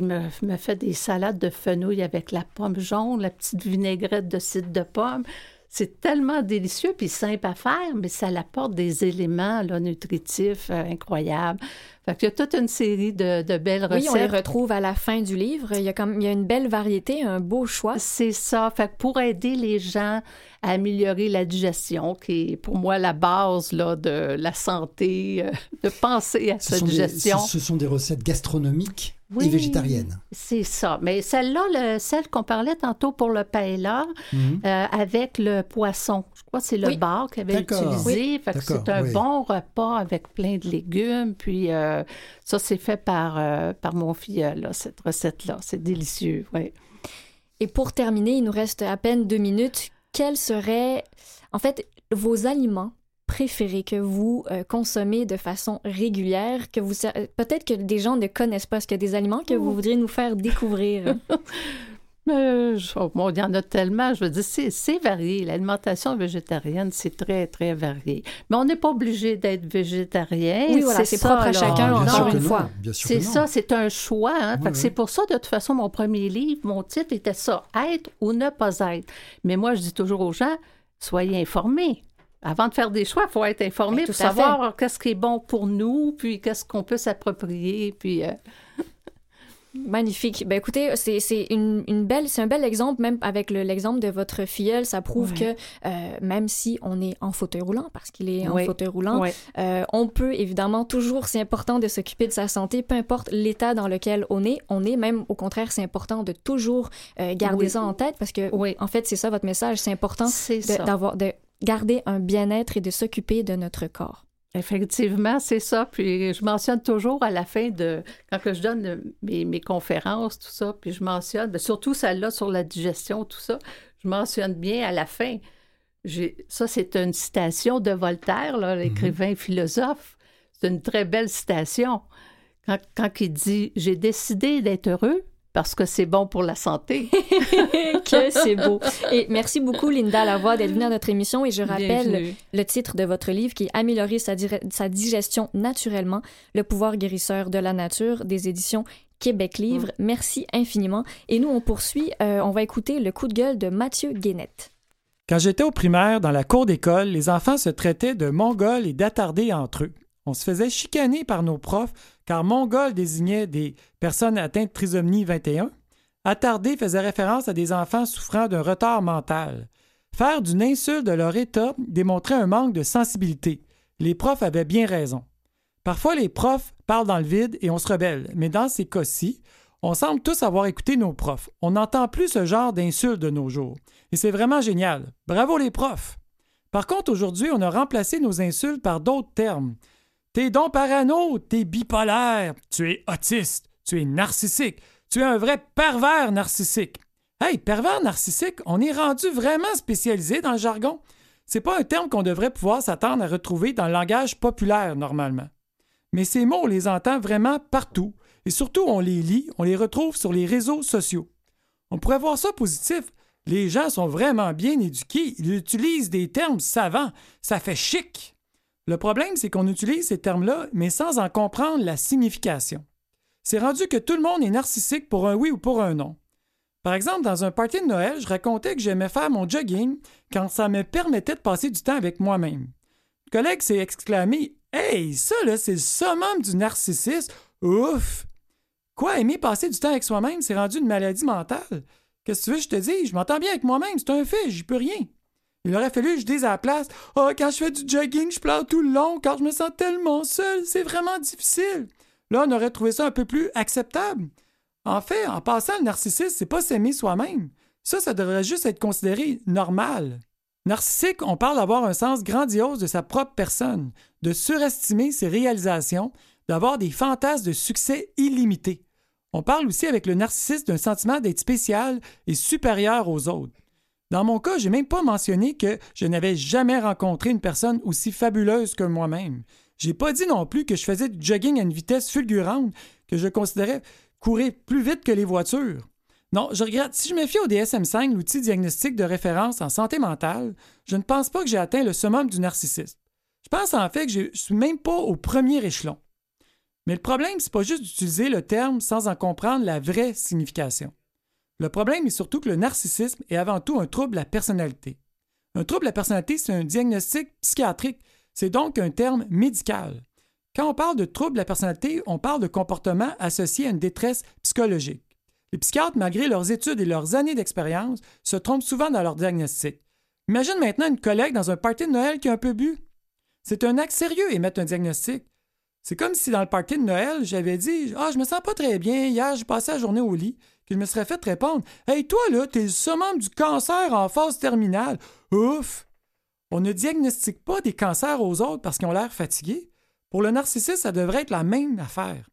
mhm. me, fait des salades de fenouil avec la pomme jaune, la petite vinaigrette de cidre de pomme. C'est tellement délicieux puis simple à faire, mais ça apporte des éléments nutritifs euh, incroyables. Fait il y a toute une série de, belles recettes. Oui, on les retrouve à la fin du livre. Il y a, comme, il y a une belle variété, un beau choix. C'est ça. Fait pour aider les gens à améliorer la digestion, qui est pour moi la base là, de la santé, euh, de penser à sa digestion. ce sont des recettes gastronomiques oui, et végétarienne. C'est ça. Mais celle-là, celle qu'on parlait tantôt pour le paella, mhm. euh, avec le poisson, je crois que c'est le bar qu'elle avait utilisé. c'est un bon repas avec plein de légumes. Puis euh, ça, c'est fait par, euh, par mon filleul, cette recette-là. C'est délicieux, oui. Et pour terminer, il nous reste à peine deux minutes. Quels seraient, en fait, vos aliments préférés que vous euh, consommez de façon régulière, que vous peut-être que des gens ne connaissent pas, ce qu'il y a des aliments que vous voudriez nous faire découvrir? Mais, oh, il y en a tellement. Je veux dire, c'est varié. L'alimentation végétarienne, c'est très, très varié. Mais on n'est pas obligé d'être végétarien. Oui, voilà, c'est propre à chacun, encore une fois. C'est ça, c'est un choix. Hein. C'est pour ça, de toute façon, mon premier livre, mon titre était ça, être ou ne pas être. Mais moi, je dis toujours aux gens, soyez informés avant de faire des choix, il faut être informé pour savoir qu'est-ce qui est bon pour nous, puis qu'est-ce qu'on peut s'approprier, puis... Euh, Magnifique. Ben écoutez, c'est une, une, belle, c'est un bel exemple, même avec l'exemple de votre filleul, ça prouve que euh, même si on est en fauteuil roulant, parce qu'il est en fauteuil roulant, euh, on peut évidemment toujours, c'est important de s'occuper de sa santé, peu importe l'état dans lequel on est. On est même, au contraire, c'est important de toujours garder ça en tête, parce que en fait, c'est ça votre message, c'est important d'avoir de garder un bien-être et de s'occuper de notre corps. Effectivement, c'est ça. Puis je mentionne toujours à la fin de quand que je donne mes, conférences, tout ça, puis je mentionne, ben, surtout celle-là sur la digestion, tout ça, je mentionne bien à la fin ça, c'est une citation de Voltaire, mhm. l'écrivain philosophe. C'est une très belle citation. Quand, quand il dit J'ai décidé d'être heureux, parce que c'est bon pour la santé. que c'est beau. Et merci beaucoup, Linda Lavoie, d'être venue à notre émission. Et je rappelle le titre de votre livre qui est Améliorer sa, sa, digestion naturellement, le pouvoir guérisseur de la nature, des éditions Québec Livre. Merci infiniment. Et nous, on poursuit. Euh, on va écouter le coup de gueule de Mathieu Guénette. Quand j'étais au primaire, dans la cour d'école, les enfants se traitaient de mongols et d'attardés entre eux. On se faisait chicaner par nos profs car mongol désignait des personnes atteintes de trisomie 21. Attardé faisait référence à des enfants souffrant d'un retard mental. Faire d'une insulte de leur état démontrait un manque de sensibilité. Les profs avaient bien raison. Parfois, les profs parlent dans le vide et on se rebelle, mais dans ces cas-ci, on semble tous avoir écouté nos profs. On n'entend plus ce genre d'insultes de nos jours. Et c'est vraiment génial. Bravo les profs! Par contre, aujourd'hui, on a remplacé nos insultes par d'autres termes. T'es donc parano, t'es bipolaire, tu es autiste, tu es narcissique, tu es un vrai pervers narcissique. Hey, pervers narcissique, on est rendu vraiment spécialisé dans le jargon. C'est pas un terme qu'on devrait pouvoir s'attendre à retrouver dans le langage populaire normalement. Mais ces mots, on les entend vraiment partout, et surtout on les lit, on les retrouve sur les réseaux sociaux. On pourrait voir ça positif. Les gens sont vraiment bien éduqués, ils utilisent des termes savants, ça fait chic. Le problème, c'est qu'on utilise ces termes-là, mais sans en comprendre la signification. C'est rendu que tout le monde est narcissique pour un oui ou pour un non. Par exemple, dans un party de Noël, je racontais que j'aimais faire mon jogging quand ça me permettait de passer du temps avec moi-même. Le collègue s'est exclamé Hey, ça là, c'est le summum du narcissisme. Ouf! Quoi, aimer passer du temps avec soi-même, c'est rendu une maladie mentale? Qu'est-ce que tu veux que je te dise? Je m'entends bien avec moi-même, c'est un fait, j'y peux rien. Il aurait fallu que je dise à la place Oh, quand je fais du jogging, je pleure tout le long car je me sens tellement seul, c'est vraiment difficile. Là, on aurait trouvé ça un peu plus acceptable. En fait, en passant, le narcissisme, c'est pas s'aimer soi-même. Ça, ça devrait juste être considéré normal. Narcissique, on parle d'avoir un sens grandiose de sa propre personne, de surestimer ses réalisations, d'avoir des fantasmes de succès illimités. On parle aussi avec le narcissisme d'un sentiment d'être spécial et supérieur aux autres. Dans mon cas, j'ai même pas mentionné que je n'avais jamais rencontré une personne aussi fabuleuse que moi-même. J'ai pas dit non plus que je faisais du jogging à une vitesse fulgurante, que je considérais courir plus vite que les voitures. Non, je regrette. Si je me fie au DSM-5, l'outil diagnostique de référence en santé mentale, je ne pense pas que j'ai atteint le summum du narcissisme. Je pense en fait que je suis même pas au premier échelon. Mais le problème, c'est pas juste d'utiliser le terme sans en comprendre la vraie signification. Le problème est surtout que le narcissisme est avant tout un trouble de la personnalité. Un trouble de la personnalité, c'est un diagnostic psychiatrique. C'est donc un terme médical. Quand on parle de trouble de la personnalité, on parle de comportements associés à une détresse psychologique. Les psychiatres, malgré leurs études et leurs années d'expérience, se trompent souvent dans leur diagnostic. Imagine maintenant une collègue dans un party de Noël qui a un peu bu. C'est un acte sérieux émettre un diagnostic. C'est comme si dans le party de Noël, j'avais dit Ah, je me sens pas très bien, hier j'ai passé la journée au lit je me serais fait répondre Hey, toi, là, t'es le summum du cancer en phase terminale. Ouf! On ne diagnostique pas des cancers aux autres parce qu'ils ont l'air fatigués. Pour le narcissiste, ça devrait être la même affaire.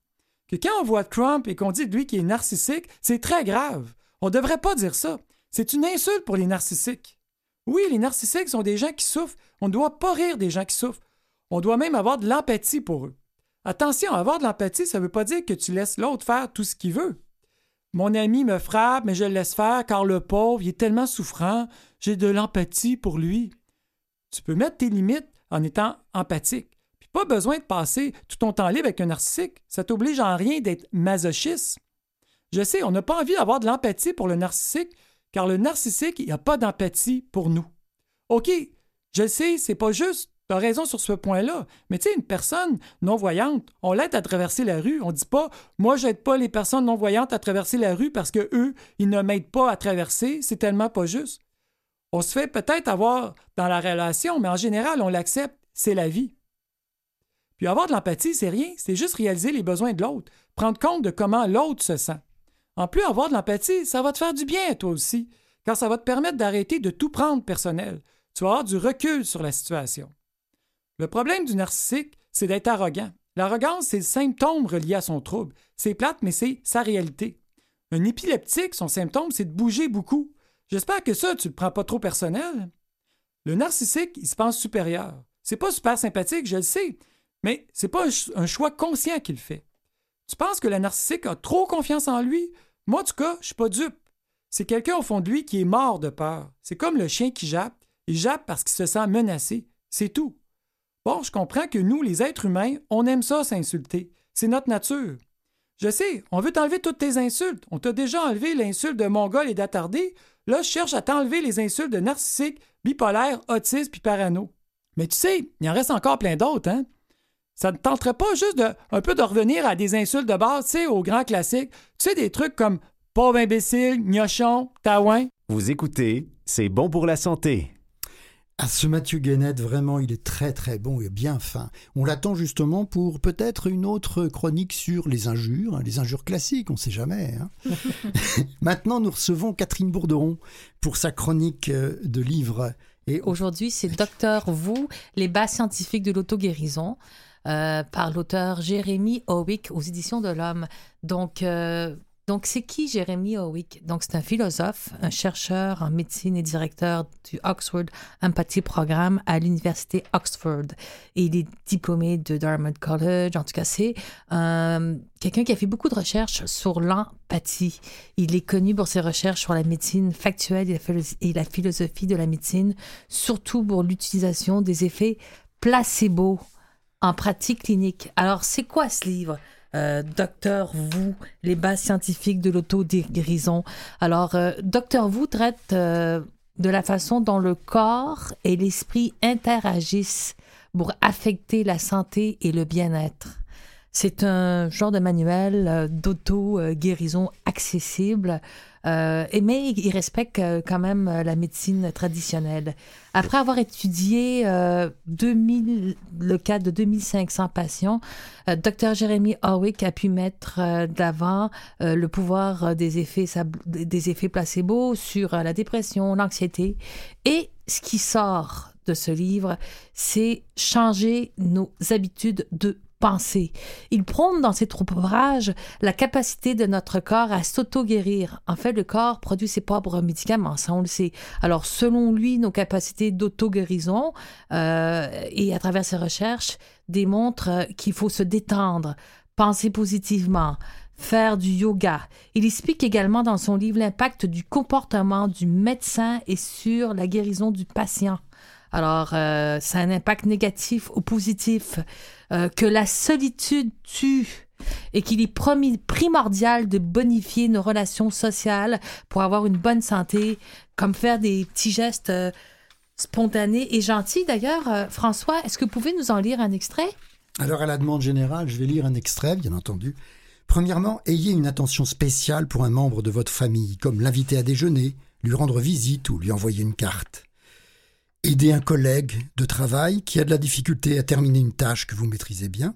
Que quand on voit Trump et qu'on dit de lui qu'il est narcissique, c'est très grave. On ne devrait pas dire ça. C'est une insulte pour les narcissiques. Oui, les narcissiques sont des gens qui souffrent. On ne doit pas rire des gens qui souffrent. On doit même avoir de l'empathie pour eux. Attention, avoir de l'empathie, ça ne veut pas dire que tu laisses l'autre faire tout ce qu'il veut. Mon ami me frappe, mais je le laisse faire car le pauvre, il est tellement souffrant, j'ai de l'empathie pour lui. Tu peux mettre tes limites en étant empathique. Puis pas besoin de passer tout ton temps libre avec un narcissique. Ça t'oblige en rien d'être masochiste. Je sais, on n'a pas envie d'avoir de l'empathie pour le narcissique, car le narcissique, il a pas d'empathie pour nous. OK, je sais, c'est pas juste tu raison sur ce point-là. Mais tu sais, une personne non-voyante, on l'aide à traverser la rue. On dit pas, moi, j'aide pas les personnes non-voyantes à traverser la rue parce que eux, ils ne m'aident pas à traverser. C'est tellement pas juste. On se fait peut-être avoir dans la relation, mais en général, on l'accepte. C'est la vie. Puis avoir de l'empathie, c'est rien. C'est juste réaliser les besoins de l'autre. Prendre compte de comment l'autre se sent. En plus, avoir de l'empathie, ça va te faire du bien à toi aussi, car ça va te permettre d'arrêter de tout prendre personnel. Tu vas avoir du recul sur la situation. Le problème du narcissique, c'est d'être arrogant. L'arrogance, c'est le symptôme relié à son trouble. C'est plate, mais c'est sa réalité. Un épileptique, son symptôme, c'est de bouger beaucoup. J'espère que ça, tu ne le prends pas trop personnel. Le narcissique, il se pense supérieur. C'est pas super sympathique, je le sais, mais c'est pas un choix conscient qu'il fait. Tu penses que le narcissique a trop confiance en lui? Moi, en tout cas, je suis pas dupe. C'est quelqu'un au fond de lui qui est mort de peur. C'est comme le chien qui jappe. Il jappe parce qu'il se sent menacé. C'est tout. Bon, je comprends que nous, les êtres humains, on aime ça s'insulter. C'est notre nature. Je sais, on veut t'enlever toutes tes insultes. On t'a déjà enlevé l'insulte de mongol et d'attardé. Là, je cherche à t'enlever les insultes de narcissique, bipolaire, autiste puis parano. Mais tu sais, il en reste encore plein d'autres, hein? Ça ne tenterait pas juste un peu de revenir à des insultes de base, tu sais, aux grands classiques. Tu sais, des trucs comme pauvre imbécile, gnochon, taouin. Vous écoutez, c'est bon pour la santé. Ah, ce Mathieu Guénette, vraiment, il est très très bon et bien fin. On l'attend justement pour peut-être une autre chronique sur les injures, hein, les injures classiques, on ne sait jamais. Hein. Maintenant, nous recevons Catherine Bourderon pour sa chronique euh, de livres. Et aujourd'hui, c'est Docteur Vous, les bas scientifiques de l'auto-guérison. Euh, par l'auteur Jérémy Howick aux éditions de l'Homme. Donc, euh, donc, c'est qui Jérémy Howick? Donc, c'est un philosophe, un chercheur en médecine et directeur du Oxford Empathy Programme à l'Université Oxford. Et il est diplômé de Dartmouth College. En tout cas, c'est euh, quelqu'un qui a fait beaucoup de recherches sur l'empathie. Il est connu pour ses recherches sur la médecine factuelle et la philosophie de la médecine, surtout pour l'utilisation des effets placebo en pratique clinique. Alors, c'est quoi ce livre? Euh, Docteur Vous, les bases scientifiques de l'auto-guérison. Alors, euh, Docteur Vous traite euh, de la façon dont le corps et l'esprit interagissent pour affecter la santé et le bien-être. C'est un genre de manuel d'auto-guérison accessible euh, mais il respecte euh, quand même euh, la médecine traditionnelle. Après avoir étudié 2000, le cas de 2500 patients, Dr. Jeremy Howick a pu mettre d'avant le pouvoir des effets, des effets placebo sur la dépression, l'anxiété. Et ce qui sort de ce livre, c'est changer nos habitudes de il prône dans ses ouvrages la capacité de notre corps à s'auto-guérir. En fait, le corps produit ses propres médicaments, ça on le sait. Alors, selon lui, nos capacités d'auto-guérison euh, et à travers ses recherches démontrent qu'il faut se détendre, penser positivement, faire du yoga. Il explique également dans son livre l'impact du comportement du médecin et sur la guérison du patient. Alors, euh, ça a un impact négatif ou positif. Euh, que la solitude tue et qu'il est primordial de bonifier nos relations sociales pour avoir une bonne santé, comme faire des petits gestes euh, spontanés et gentils. D'ailleurs, euh, François, est-ce que vous pouvez nous en lire un extrait? Alors, à la demande générale, je vais lire un extrait, bien entendu. Premièrement, ayez une attention spéciale pour un membre de votre famille, comme l'inviter à déjeuner, lui rendre visite ou lui envoyer une carte. Aidez un collègue de travail qui a de la difficulté à terminer une tâche que vous maîtrisez bien.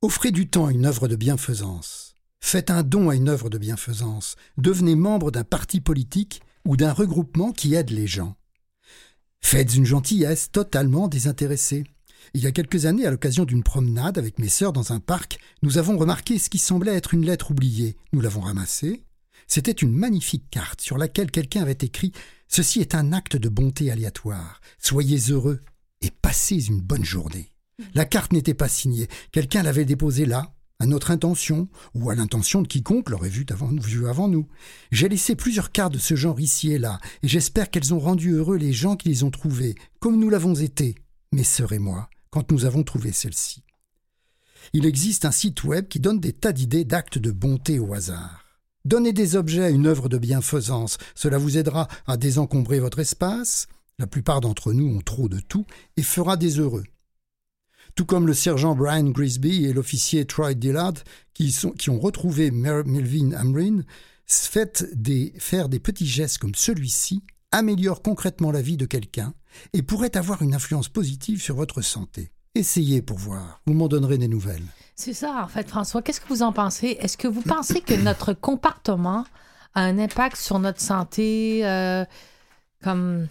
Offrez du temps à une œuvre de bienfaisance. Faites un don à une œuvre de bienfaisance. Devenez membre d'un parti politique ou d'un regroupement qui aide les gens. Faites une gentillesse totalement désintéressée. Il y a quelques années, à l'occasion d'une promenade avec mes sœurs dans un parc, nous avons remarqué ce qui semblait être une lettre oubliée. Nous l'avons ramassée. C'était une magnifique carte sur laquelle quelqu'un avait écrit Ceci est un acte de bonté aléatoire. Soyez heureux et passez une bonne journée. La carte n'était pas signée. Quelqu'un l'avait déposée là, à notre intention, ou à l'intention de quiconque l'aurait vue avant, vu avant nous. J'ai laissé plusieurs cartes de ce genre ici et là, et j'espère qu'elles ont rendu heureux les gens qui les ont trouvées, comme nous l'avons été, mes sœurs et moi, quand nous avons trouvé celle-ci. Il existe un site web qui donne des tas d'idées d'actes de bonté au hasard. Donnez des objets à une œuvre de bienfaisance. Cela vous aidera à désencombrer votre espace. La plupart d'entre nous ont trop de tout et fera des heureux. Tout comme le sergent Brian Grisby et l'officier Troy Dillard qui, ont retrouvé Melvin Amrin, des, faire des petits gestes comme celui-ci améliore concrètement la vie de quelqu'un et pourrait avoir une influence positive sur votre santé. Essayez pour voir, vous m'en donnerez des nouvelles. C'est ça, en fait, François. Qu'est-ce que vous en pensez? Est-ce que vous pensez que notre comportement a un impact sur notre santé? Euh, comme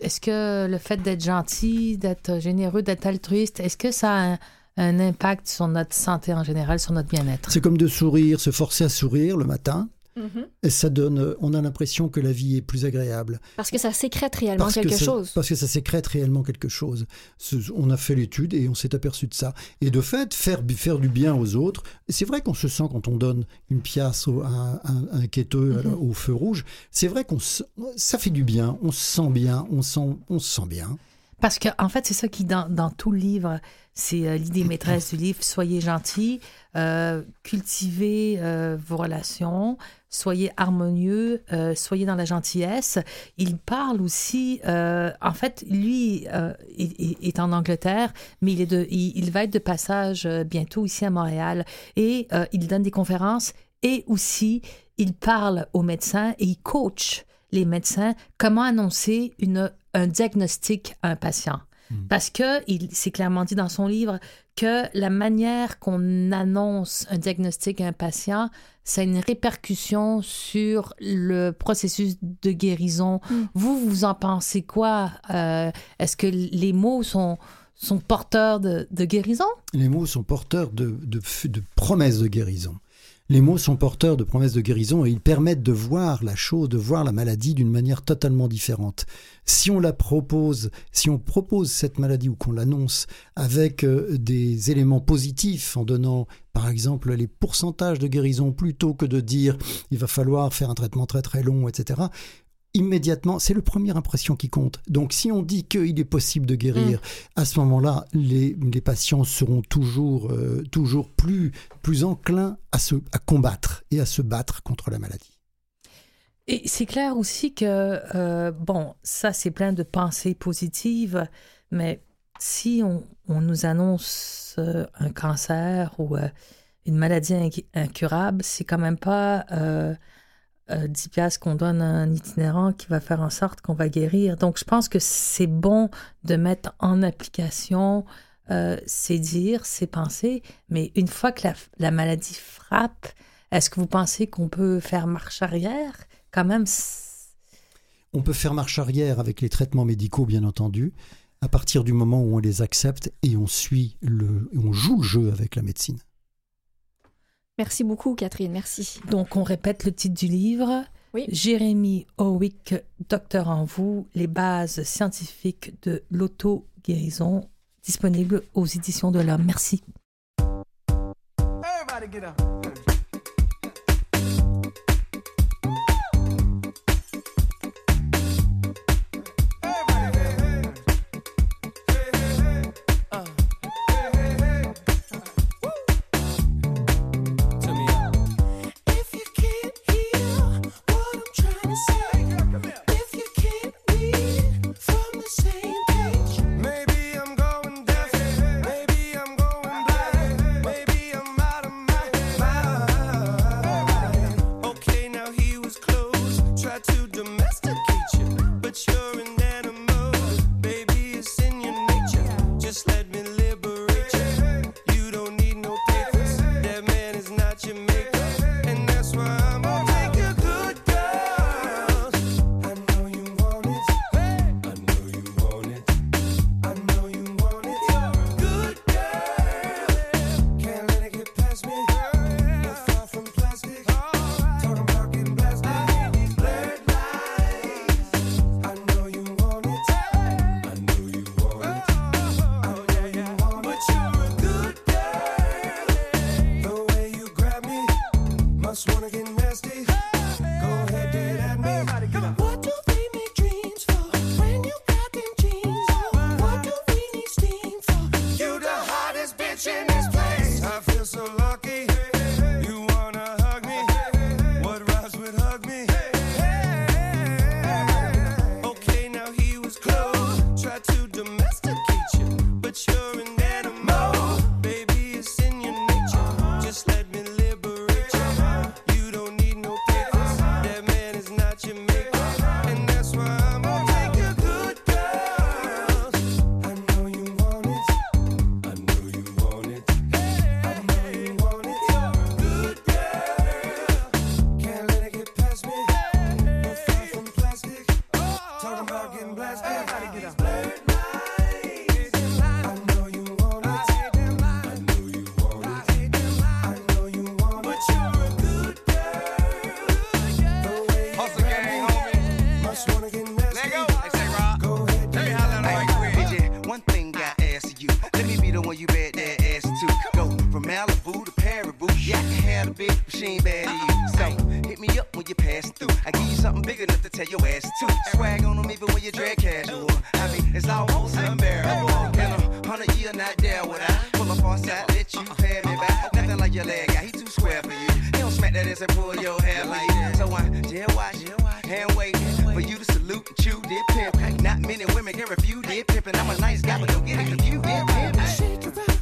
est-ce que le fait d'être gentil, d'être généreux, d'être altruiste, est-ce que ça a un, impact sur notre santé en général, sur notre bien-être? C'est comme de sourire, se forcer à sourire le matin. Mhm. Et ça donne, on a l'impression que la vie est plus agréable. Parce que ça sécrète réellement quelque chose. Parce que ça sécrète réellement quelque chose. On a fait l'étude et on s'est aperçu de ça. Et de fait, faire, faire du bien aux autres, c'est vrai qu'on se sent quand on donne une pièce à un, quêteux mhm. au feu rouge, c'est vrai qu'on ça fait du bien, on se sent bien, on, sent, on se sent bien. Parce que, en fait, c'est ça qui, dans, dans tout le livre, c'est euh, l'idée maîtresse du livre, soyez gentil, euh, cultivez euh, vos relations, soyez harmonieux, soyez dans la gentillesse. Il parle aussi, en fait, lui est, en Angleterre, mais il, est de, il, va être de passage bientôt ici à Montréal et il donne des conférences et aussi il parle aux médecins et il coach les médecins comment annoncer une, un diagnostic à un patient. Hmm. Parce que il s'est clairement dit dans son livre que la manière qu'on annonce un diagnostic à un patient, ça a une répercussion sur le processus de guérison. Hmm. Vous, vous en pensez quoi? Euh, est-ce que les mots sont, sont porteurs de, guérison? Les mots sont porteurs de, de, de promesses de guérison. Les mots sont porteurs de promesses de guérison et ils permettent de voir la chose, de voir la maladie d'une manière totalement différente. Si on la propose, si on propose cette maladie ou qu'on l'annonce avec euh, des éléments positifs en donnant par exemple les pourcentages de guérison plutôt que de dire il va falloir faire un traitement très très long, etc immédiatement, c'est la première impression qui compte. Donc si on dit qu'il est possible de guérir, mm. à ce moment-là, les, patients seront toujours, euh, toujours plus, plus enclins à, se, à combattre et à se battre contre la maladie. Et c'est clair aussi que, euh, bon, ça c'est plein de pensées positives, mais si on, nous annonce euh, un cancer ou une maladie incurable, c'est quand même pas 10 euh, piastres qu'on donne à un itinérant qui va faire en sorte qu'on va guérir. Donc, je pense que c'est bon de mettre en application euh, ces dires, ces pensées, mais une fois que la, maladie frappe, est-ce que vous pensez qu'on peut faire marche arrière? Quand même On peut faire marche arrière avec les traitements médicaux, bien entendu, à partir du moment où on les accepte et on suit le, on joue le jeu avec la médecine. Merci beaucoup, Catherine. Merci. Donc, on répète le titre du livre. Oui. Jérémy Howick, Docteur en vous, les bases scientifiques de l'auto-guérison, disponible aux éditions de l'Homme. Merci. Tell your ass to swag on them even when you drag casual. I mean, it's almost unbearable. In a hundred year, not there would I pull up on side, let you pay me back. Nothing like your leg guy, he too square for you. He don't smack that ass and pull your hair like that. So I just watch, and wait for you to salute and chew dip pimp. Not many women can refuse dip pimping. I'm a nice guy, but don't get it confused. Dip pimp.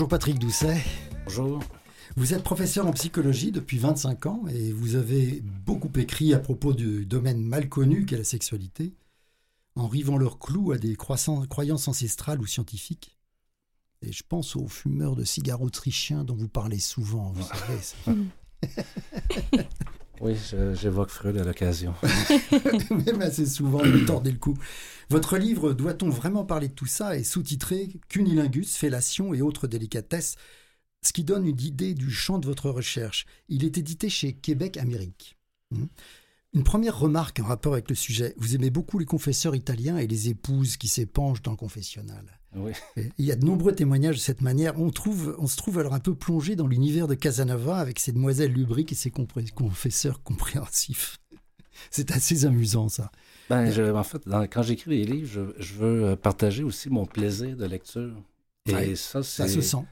Bonjour Patrick Doucet. Bonjour. Vous êtes professeur en psychologie depuis 25 ans et vous avez beaucoup écrit à propos du domaine mal connu qu'est la sexualité, en rivant leur clou à des croyances ancestrales ou scientifiques. Et je pense aux fumeurs de cigares autrichiens dont vous parlez souvent, vous savez. Oui, j'évoque Freud à l'occasion. Même assez souvent, vous tordez le cou. Votre livre Doit-on vraiment parler de tout ça est sous-titré Cunilingus, fellation et autres délicatesses, ce qui donne une idée du champ de votre recherche. Il est édité chez Québec Amérique. Hmm. Une première remarque en rapport avec le sujet. Vous aimez beaucoup les confesseurs italiens et les épouses qui s'épanchent dans le confessionnal. Oui. Il y a de nombreux témoignages de cette manière. On, trouve, on se trouve alors un peu plongé dans l'univers de Casanova avec ses demoiselles lubriques et ses confesseurs compréhensifs. C'est assez amusant ça. Ben, je- en fait, dans- quand j'écris des livres, je, je veux euh, partager aussi mon plaisir de lecture. Et Ouais, ça, c'est Ça se sent.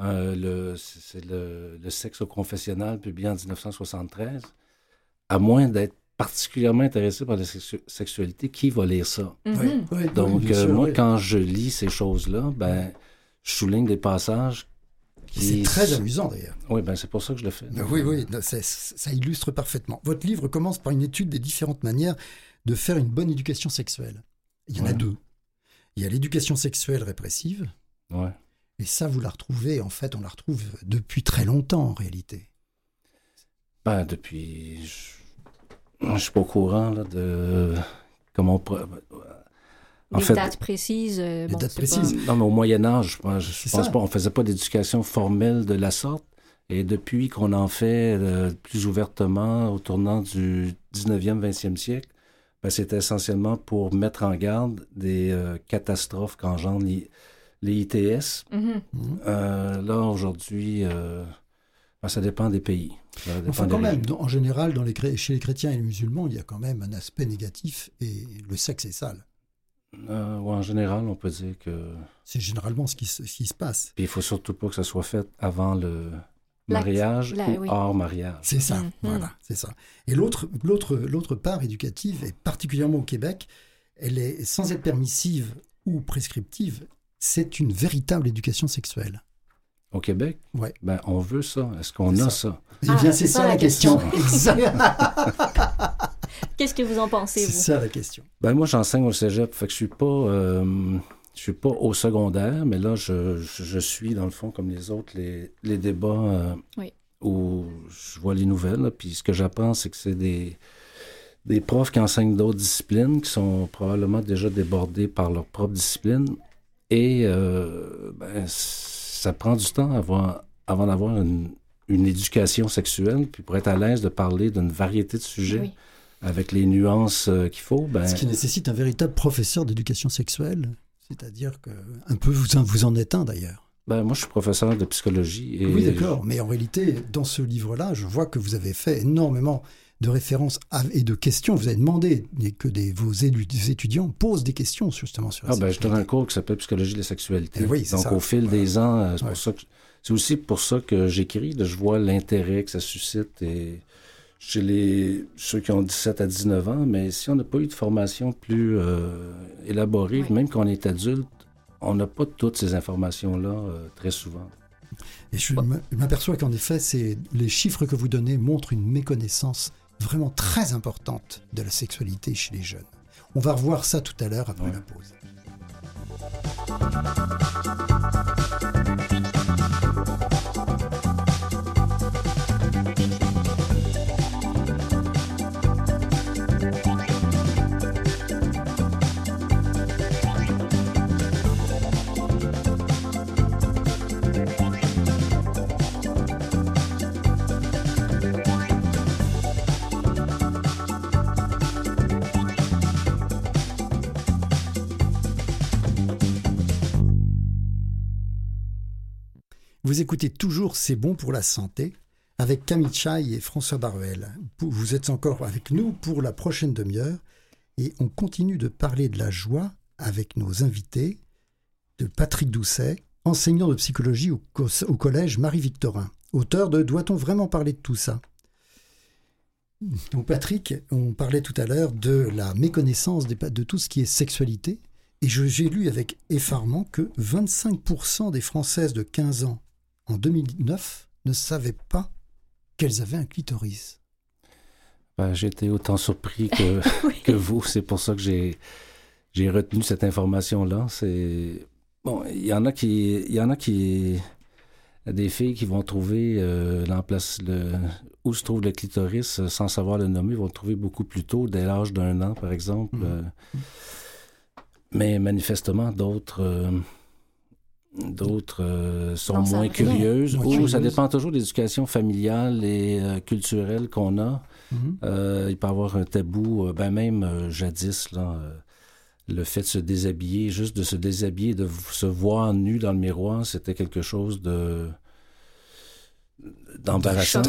euh, le, c'est le, le sexe au confessionnal publié en 1973. À moins d'être particulièrement intéressé par la sexu- sexualité, qui va lire ça? Ouais, ouais, Donc, bien euh, sûr, moi, quand je lis ces choses-là, ben, je souligne des passages C'est qui... très amusant d'ailleurs. Oui, ben, c'est pour ça que je le fais. Ben oui, oui, non, c'est- ça illustre parfaitement. Votre livre commence par une étude des différentes manières de faire une bonne éducation sexuelle. Il y en a deux. Il y a l'éducation sexuelle répressive, Ouais. et ça, vous la retrouvez, en fait, on la retrouve depuis très longtemps en réalité. Ben, depuis. Je ne suis pas au courant là, de comment En Les fait, dates précises. Les bon, dates c'est précises. pas- non, mais au Moyen-Âge, je pense, je C'est pense ça. pas, on faisait pas d'éducation formelle de la sorte. Et depuis qu'on en fait euh, plus ouvertement au tournant du 19e, 20e siècle, ben, c'était essentiellement pour mettre en garde des euh, catastrophes qu'engendrent les, les ITS. Mhm. Euh, là, aujourd'hui, euh, ben, ça dépend des pays. Ça dépend Enfin, des quand même, dans- en général, dans les, chré- chez les chrétiens et les musulmans, il y a quand même un aspect négatif, et le sexe est sale. Euh, ouais, en général, on peut dire que... C'est généralement ce qui, se- ce qui se passe. Puis il faut surtout pas que ça soit fait avant le mariage La- ou oui. hors mariage. C'est ça, Mhm. voilà, c'est ça. Et l'autre, l'autre, l'autre part éducative, et particulièrement au Québec, elle est sans être permissive ou prescriptive, c'est une véritable éducation sexuelle. Au Québec, Ouais. ben, on veut ça. Est-ce qu'on C'est a ça. ça? Eh Ah, bien, c'est ça ça la question. Qu'est-ce que vous en pensez, C'est vous? ça la question. Ben, moi, j'enseigne au cégep, fait que je suis pas... euh, je suis pas au secondaire, mais là, je, je, je suis, dans le fond, comme les autres, les, les débats euh, Oui. où je vois les nouvelles. là. Puis ce que j'apprends, c'est que c'est des, des profs qui enseignent d'autres disciplines, qui sont probablement déjà débordés par leur propre discipline. Et euh, ben, ça prend du temps avant, avant d'avoir une, une éducation sexuelle, puis pour être à l'aise de parler d'une variété de sujets Oui. avec les nuances euh, qu'il faut. Ben, Ce qui nécessite un véritable professeur d'éducation sexuelle. C'est-à-dire que, un peu, vous en, vous en êtes un d'ailleurs. ben, moi, je suis professeur de psychologie. Et Oui, d'accord. Mais en réalité, dans ce livre-là, je vois que vous avez fait énormément de références et de questions. Vous avez demandé que des, vos étudiants posent des questions justement sur la ah, ben, Je donne un cours qui s'appelle Psychologie de la sexualité. Eh Donc au fil des ans, euh, c'est aussi pour ça que j'écris. Je vois l'intérêt que ça suscite et chez les, ceux qui ont 17 à 19 ans, mais si on n'a pas eu de formation plus euh, élaborée, même quand on est adulte, on n'a pas toutes ces informations-là euh, très souvent. Et je m'aperçois qu'en effet, les chiffres que vous donnez montrent une méconnaissance vraiment très importante de la sexualité chez les jeunes. On va revoir ça tout à l'heure après la pause. Vous écoutez toujours C'est bon pour la santé avec Camille Chai et François Baruel. Vous êtes encore avec nous pour la prochaine demi-heure et on continue de parler de la joie avec nos invités, de Patrick Doucet, enseignant de psychologie au, collège Marie-Victorin, auteur de Doit-on vraiment parler de tout ça? Donc Patrick, on parlait tout à l'heure de la méconnaissance de tout ce qui est sexualité et j'ai lu avec effarement que 25% des Françaises de 15 ans en 2009, ne savaient pas qu'elles avaient un clitoris. Ben, J'étais autant surpris que, que vous. C'est pour ça que j'ai, j'ai retenu cette information-là. C'est bon, il y en a qui, il y en a qui, des filles qui vont trouver euh, le, où se trouve le clitoris euh, sans savoir le nommer, vont le trouver beaucoup plus tôt, dès l'âge d'un an, par exemple. Mmh. Euh. mais manifestement, d'autres euh, D'autres euh, sont moins curieuses. Ou ça dépend toujours de l'éducation familiale et euh, culturelle qu'on a. Mhm. Euh, il peut y avoir un tabou, ben même jadis, là, le fait de se déshabiller, juste de se déshabiller, de se voir nu dans le miroir, c'était quelque chose de d'embarrassant.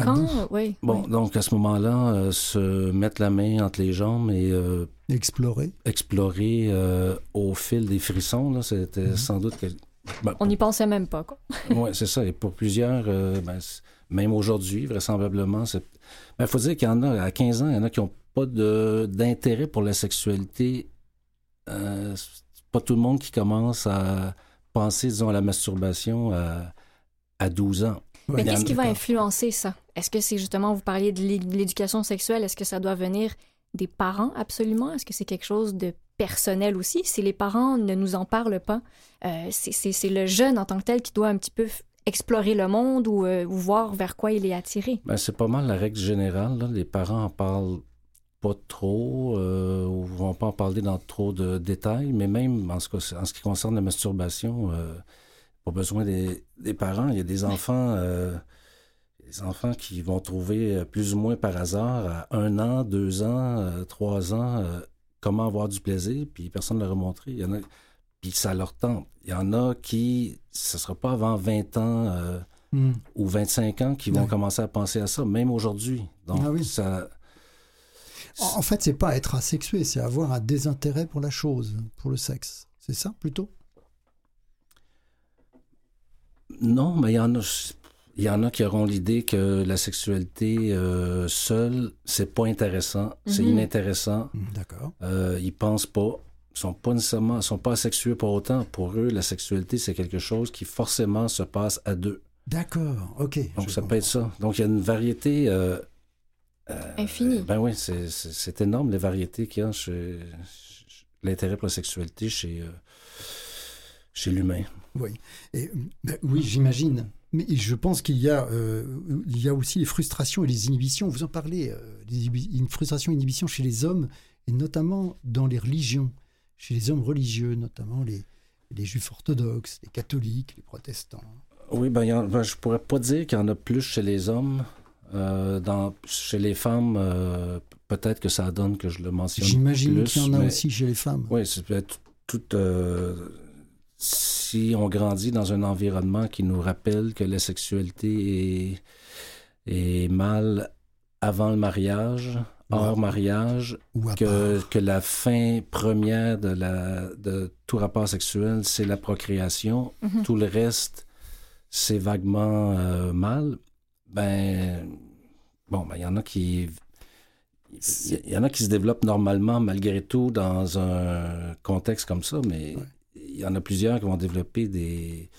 Oui, bon, donc à ce moment-là, se mettre la main entre les jambes et explorer, explorer au fil des frissons, c'était mhm. sans doute ben, on n'y pensait même pas. oui, c'est ça. Et pour plusieurs, euh, ben, même aujourd'hui, vraisemblablement, il ben, faut dire qu'il y en a, à 15 ans, il y en a qui n'ont pas d'intérêt pour la sexualité. Euh, pas tout le monde qui commence à penser, disons, à la masturbation à, 12 ans. Mais qu'est-ce qui va influencer ça? Est-ce que c'est justement, vous parliez de l'éducation sexuelle, est-ce que ça doit venir des parents absolument? Est-ce que c'est quelque chose de personnel aussi? Si les parents ne nous en parlent pas, euh, c'est le jeune en tant que tel qui doit un petit peu explorer le monde ou, euh, voir vers quoi il est attiré. Ben, c'est pas mal la règle générale. Les parents en parlent pas trop euh, ou vont pas en parler dans trop de détails, mais même en ce, en ce qui concerne la masturbation, pas besoin des, des, parents. Il y a des enfants des enfants qui vont trouver euh, plus ou moins par hasard à un an, deux ans, euh, trois ans euh, comment avoir du plaisir, puis personne ne leur a montré. Il y en a, puis ça leur tente. Il y en a qui, ce ne sera pas avant 20 ans hmm. ou 25 ans qui vont commencer à penser à ça, même aujourd'hui. Donc, ah ça. En fait, c'est pas être asexué, c'est avoir un désintérêt pour la chose, pour le sexe. C'est ça, plutôt? Non, mais il y en a. Il y en a qui auront l'idée que la sexualité euh, seule, c'est pas intéressant, c'est mhm. inintéressant. Mm, d'accord. Euh, ils pensent pas, ils sont pas nécessairement, sont pas sexués pour autant. Pour eux, la sexualité, c'est quelque chose qui forcément se passe à deux. D'accord, ok. Donc ça peut être ça. Donc il y a une variété. Euh, euh Infinie. Ben oui, c'est énorme les variétés qu'il y a chez, l'intérêt pour la sexualité chez, chez l'humain. Oui, Et, ben oui j'imagine. Mais je pense qu'il y, a, euh, il y a aussi les frustrations et les inhibitions. Vous en parlez, euh, une frustration et inhibition chez les hommes, et notamment dans les religions, chez les hommes religieux, notamment les, les juifs orthodoxes, les catholiques, les protestants. Oui, ben, ne ben, je pourrais pas dire qu'il y en a plus chez les hommes. Euh, dans, chez les femmes, euh, peut-être que ça donne que je le mentionne. J'imagine qu'il y en a aussi chez les femmes. Oui, c'est peut-être tout si on grandit dans un environnement qui nous rappelle que la sexualité est, est mal avant le mariage, hors mariage, que, que, la fin première de, la, de tout rapport sexuel, c'est la procréation. Mhm. Tout le reste, c'est vaguement mal. Ben, bon, ben, il y en a qui il y en a qui se développent normalement malgré tout dans un contexte comme ça, mais il y en a plusieurs qui vont développer des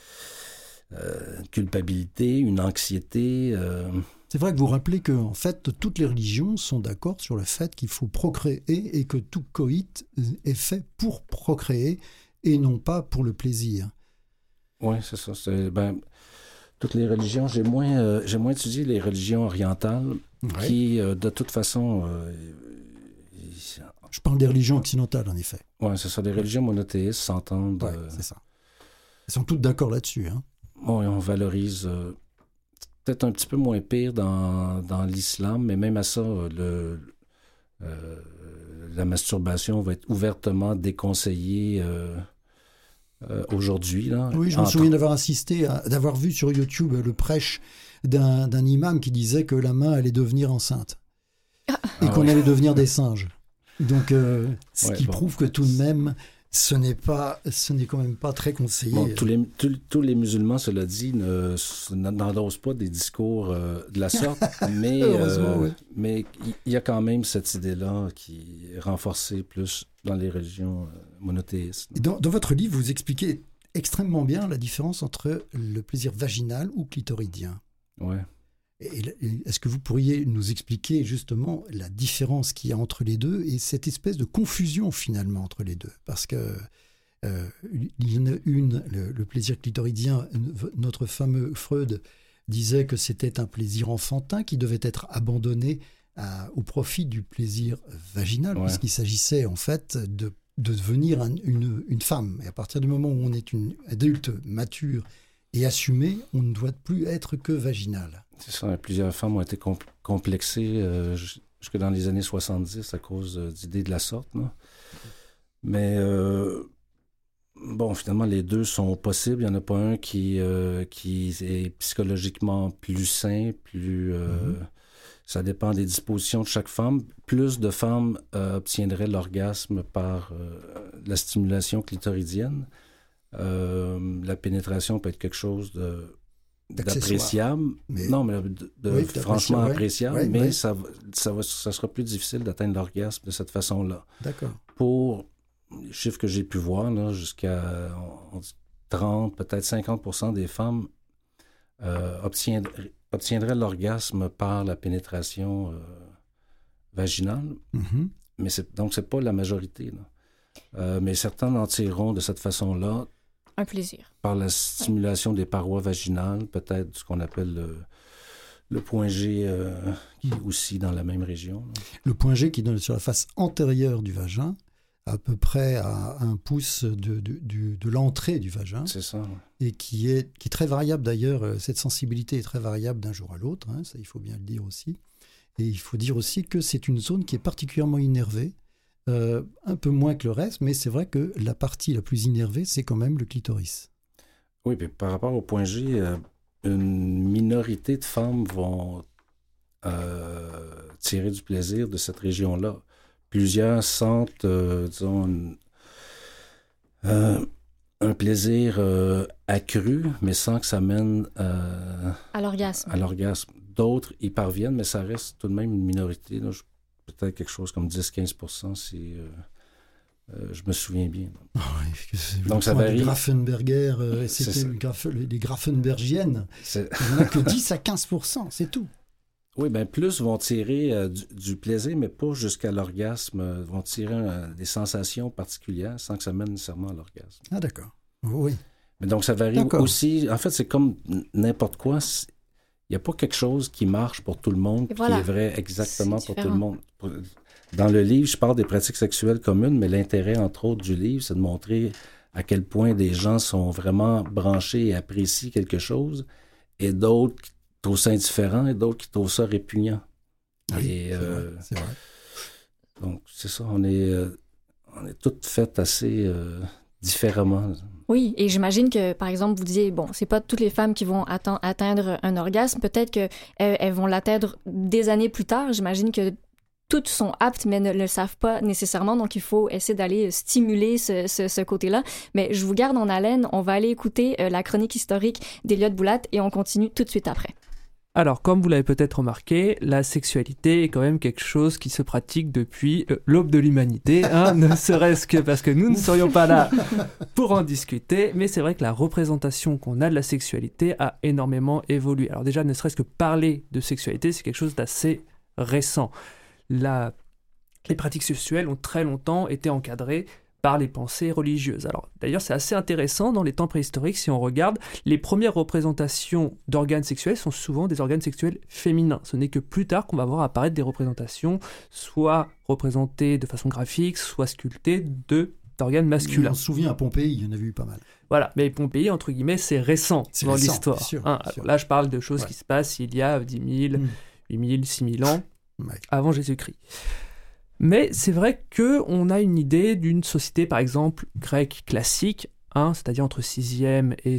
euh, culpabilités, une anxiété. Euh. C'est vrai que vous rappelez que en fait toutes les religions sont d'accord sur le fait qu'il faut procréer et que tout coït est fait pour procréer et non pas pour le plaisir. Oui, c'est ça. Ben, toutes les religions, j'ai moins, euh, j'ai moins étudié les religions orientales qui, euh, de toute façon... Euh, Je parle des religions occidentales, en effet. Oui, c'est ça. Les religions monothéistes s'entendent... c'est ça. Elles sont toutes d'accord là-dessus. Hein? Bon, on valorise... Peut-être un petit peu moins pire dans, dans l'islam, mais même à ça, le, la masturbation va être ouvertement déconseillée euh, aujourd'hui. Oui, je me souviens d'avoir assisté, d'avoir vu sur YouTube le prêche d'un imam qui disait que la main allait devenir enceinte ah. et ah qu'on allait devenir des singes. Donc, euh, ce qui prouve que tout de même, ce n'est pas, ce n'est quand même pas très conseillé. tous, les, tous, les musulmans, cela dit, n'endossent pas des discours euh, de la sorte, mais euh, mais il y a quand même cette idée-là qui est renforcée plus dans les religions euh, monothéistes. Dans, dans, votre livre, vous expliquez extrêmement bien la différence entre le plaisir vaginal ou clitoridien. Ouais. Est-ce que vous pourriez nous expliquer justement la différence qu'il y a entre les deux et cette espèce de confusion finalement entre les deux? Parce que euh, il y en a une, le, plaisir clitoridien, notre fameux Freud disait que c'était un plaisir enfantin qui devait être abandonné au profit du plaisir vaginal, puisqu'il s'agissait en fait de, devenir une, une, femme. Et à partir du moment où on est une adulte mature et assumée, on ne doit plus être que vaginal. Ça, plusieurs femmes ont été complexées euh, jusque dans les années 70 à cause euh, d'idées de la sorte. Mais euh, bon, finalement, les deux sont possibles. Il n'y en a pas un qui, qui est psychologiquement plus sain, plus... Mm-hmm. Ça dépend des dispositions de chaque femme. Plus de femmes obtiendraient l'orgasme par la stimulation clitoridienne. la pénétration peut être quelque chose de d'appréciable. Non, mais de, franchement appréciable, mais Ça, ça, va, ça sera plus difficile d'atteindre l'orgasme de cette façon-là. D'accord. Pour les chiffres que j'ai pu voir, jusqu'à 30, peut-être 50% des femmes euh, obtiendraient, obtiendraient l'orgasme par la pénétration euh, vaginale. Mm-hmm. Mais c'est, donc, c'est pas la majorité. Euh, mais certains en tireront de cette façon-là un plaisir. Par la stimulation des parois vaginales, peut-être ce qu'on appelle le, point G, euh, qui est aussi dans la même région. Le point G qui est sur la face antérieure du vagin, à peu près à un pouce de, de, l'entrée du vagin. C'est ça. Et qui est, qui est très variable d'ailleurs. Euh, cette sensibilité est très variable d'un jour à l'autre, hein, ça il faut bien le dire aussi. Et il faut dire aussi que c'est une zone qui est particulièrement innervée euh, un peu moins que le reste, mais c'est vrai que la partie la plus innervée, c'est quand même le clitoris. Oui, mais par rapport au point G, euh, une minorité de femmes vont euh, tirer du plaisir de cette région-là. Plusieurs sentent, disons, un plaisir accru, mais sans que ça mène à l'orgasme. À l'orgasme. D'autres y parviennent, mais ça reste tout de même une minorité. Je peut-être quelque chose comme 10-15 si euh, euh, je me souviens bien. Donc ça varie. Les Grafenberger, euh, c'était les Grafenbergiennes. Il n'y en a que 10 à 15 c'est tout. Oui, bien plus vont tirer du, plaisir, mais pas jusqu'à l'orgasme. Vont tirer des sensations particulières sans que ça mène nécessairement à l'orgasme. Ah d'accord. Oui. Mais donc ça varie aussi. En fait, c'est comme n'importe quoi il n'y a pas quelque chose qui marche pour tout le monde, qui est vrai exactement pour tout le monde. Dans le livre, je parle des pratiques sexuelles communes, mais l'intérêt, entre autres, du livre, c'est de montrer à quel point des gens sont vraiment branchés et apprécient quelque chose, et d'autres qui trouvent ça indifférent, et d'autres qui trouvent ça répugnant. et, euh, Donc, c'est ça, on est, euh, on est toutes faites assez, euh, différemment. Oui, et j'imagine que, par exemple, vous disiez, bon, c'est pas toutes les femmes qui vont atteindre un orgasme. Peut-être qu'elles elles vont l'atteindre des années plus tard. J'imagine que toutes sont aptes, mais ne le savent pas nécessairement. Donc, il faut essayer d'aller stimuler ce, ce, côté-là. Mais je vous garde en haleine. On va aller écouter euh, la chronique historique d'Eliott Boulat et on continue tout de suite après. Alors, comme vous l'avez peut-être remarqué, la sexualité est quand même quelque chose qui se pratique depuis euh, l'aube de l'humanité, hein, ne serait-ce que parce que nous ne serions pas là pour en discuter, mais c'est vrai que la représentation qu'on a de la sexualité a énormément évolué. Alors déjà, ne serait-ce que parler de sexualité, c'est quelque chose d'assez récent les pratiques sexuelles ont très longtemps été encadrées par les pensées religieuses. Alors d'ailleurs c'est assez intéressant dans les temps préhistoriques si on regarde, les premières représentations d'organes sexuels sont souvent des organes sexuels féminins. Ce n'est que plus tard qu'on va voir apparaître des représentations soit représentées de façon graphique, soit sculptées de d'organes masculins. On se souvient à Pompéi, il y en a eu pas mal. Voilà, mais Pompéi, entre guillemets, c'est récent dans l'histoire. Hein. Là, je parle de choses qui se passent il y a 10 000, 8 000, 6 000 ans avant Jésus-Christ. Mais c'est vrai que on a une idée d'une société, par exemple, grecque classique, hein, c'est-à-dire entre 6e et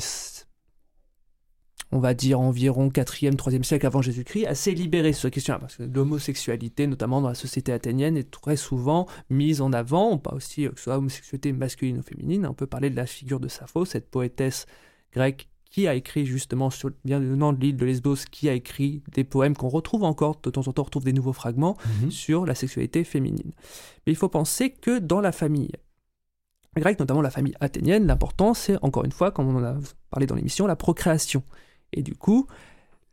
on va dire environ 4e, 3e siècle avant Jésus-Christ, assez libérée sur cette question parce que l'homosexualité, notamment dans la société athénienne, est très souvent mise en avant. Parle aussi euh, que ce soit homosexualité masculine ou féminine. On peut parler de la figure de Sappho, cette poétesse grecque qui a écrit justement sur bien le nom de l'île de Lesbos, qui a écrit des poèmes qu'on retrouve encore, de temps en temps on retrouve des nouveaux fragments mhm. sur la sexualité féminine. Mais il faut penser que dans la famille grecque, notamment la famille athénienne, l'important c'est encore une fois, comme on en a parlé dans l'émission, la procréation. Et du coup,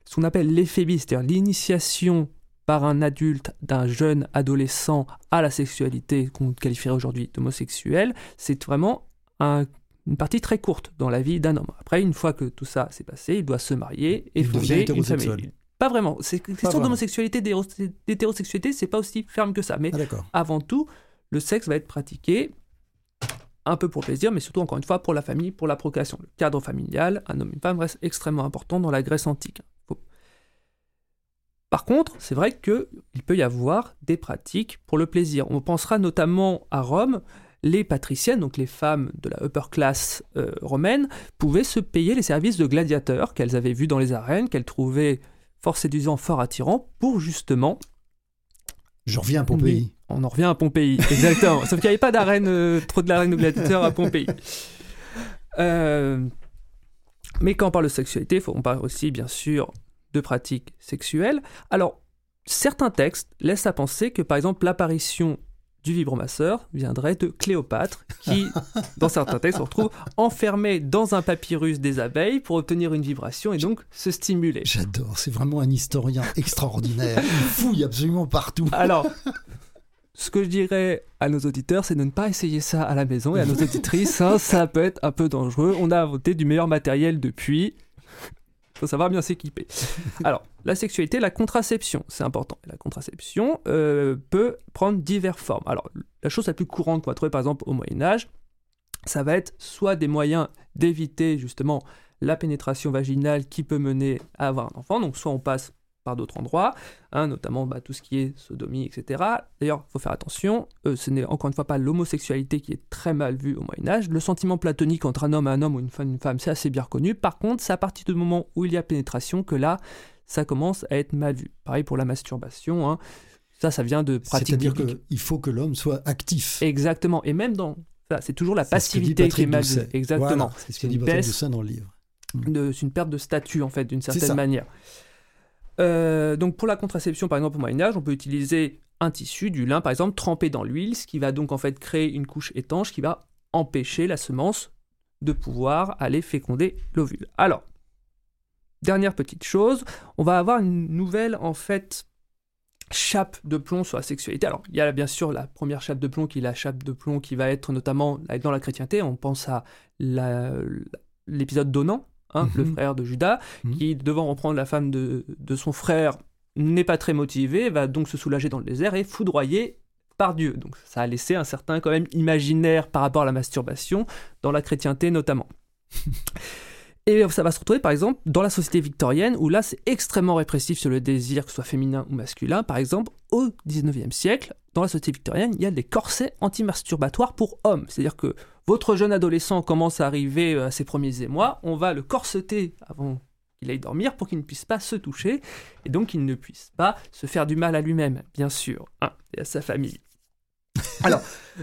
ce qu'on appelle l'éphébie, c'est-à-dire l'initiation par un adulte d'un jeune adolescent à la sexualité qu'on qualifierait aujourd'hui d'homosexuel, c'est vraiment un une partie très courte dans la vie d'un homme. Après, une fois que tout ça s'est passé, il doit se marier et fonder une famille. Pas vraiment. C'est question d'homosexualité, d'hétérosexualité, c'est pas aussi ferme que ça. Mais ah, avant tout, le sexe va être pratiqué un peu pour plaisir, mais surtout, encore une fois, pour la famille, pour la procréation. Le cadre familial, un homme et une femme reste extrêmement important dans la Grèce antique. Par contre, c'est vrai qu'il peut y avoir des pratiques pour le plaisir. On pensera notamment à Rome, les patriciennes, donc les femmes de la upper class euh, romaine, pouvaient se payer les services de gladiateurs qu'elles avaient vus dans les arènes, qu'elles trouvaient fort séduisants, fort attirants, pour justement... Je reviens à Pompéi. On en revient à Pompéi, exactement. Sauf qu'il n'y avait pas d'arène, euh, trop de l'arène de gladiateurs à Pompéi. Euh, mais quand on parle de sexualité, on parle aussi, bien sûr, de pratiques sexuelles. Alors, certains textes laissent à penser que, par exemple, l'apparition du vibromasseur viendrait de Cléopâtre, qui, dans certains textes, se retrouve enfermée dans un papyrus des abeilles pour obtenir une vibration et donc se stimuler. J'adore, c'est vraiment un historien extraordinaire. Il fouille absolument partout. Alors, ce que je dirais à nos auditeurs, c'est de ne pas essayer ça à la maison et à nos auditrices, hein, ça peut être un peu dangereux. On a inventé du meilleur matériel depuis faut savoir bien s'équiper. Alors, la sexualité, la contraception, c'est important. La contraception euh, peut prendre diverses formes. Alors, la chose la plus courante qu'on va trouver par exemple au Moyen Âge, ça va être soit des moyens d'éviter justement la pénétration vaginale qui peut mener à avoir un enfant, donc soit on passe par d'autres endroits, hein, notamment bah, tout ce qui est sodomie, etc. D'ailleurs, il faut faire attention, euh, ce n'est encore une fois pas l'homosexualité qui est très mal vue au Moyen Âge. Le sentiment platonique entre un homme et un homme ou une femme, une femme c'est assez bien reconnu. Par contre, c'est à partir du moment où il y a pénétration que là, ça commence à être mal vu. Pareil pour la masturbation. Hein. Ça, ça vient de pratiques. C'est-à-dire qu'il faut que l'homme soit actif. Exactement. Et même dans. c'est toujours la passivité qui est mal vue. Exactement. c'est ce que dit Patrick dans le livre. C'est une perte de statut, en fait, d'une certaine manière. Euh, donc pour la contraception, par exemple au Moyen Âge, on peut utiliser un tissu, du lin par exemple, trempé dans l'huile, ce qui va donc en fait créer une couche étanche qui va empêcher la semence de pouvoir aller féconder l'ovule. Alors, dernière petite chose, on va avoir une nouvelle en fait chape de plomb sur la sexualité. Alors, il y a bien sûr la première chape de plomb qui est la chape de plomb qui va être notamment dans la chrétienté. On pense à l'épisode d'Onan, Hein, le mhm. frère de Judas, mhm. qui, devant reprendre la femme de, son frère, n'est pas très motivé, va donc se soulager dans le désert et foudroyer par Dieu. Donc ça a laissé un certain quand même imaginaire par rapport à la masturbation, dans la chrétienté notamment. Et ça va se retrouver par exemple dans la société victorienne où là c'est extrêmement répressif sur le désir, que ce soit féminin ou masculin. Par exemple, au 19e siècle, dans la société victorienne, il y a des corsets anti-masturbatoires pour hommes. C'est-à-dire que votre jeune adolescent commence à arriver à ses premiers émois, on va le corseter avant qu'il aille dormir pour qu'il ne puisse pas se toucher et donc qu'il ne puisse pas se faire du mal à lui-même, bien sûr, hein, et à sa famille. Alors,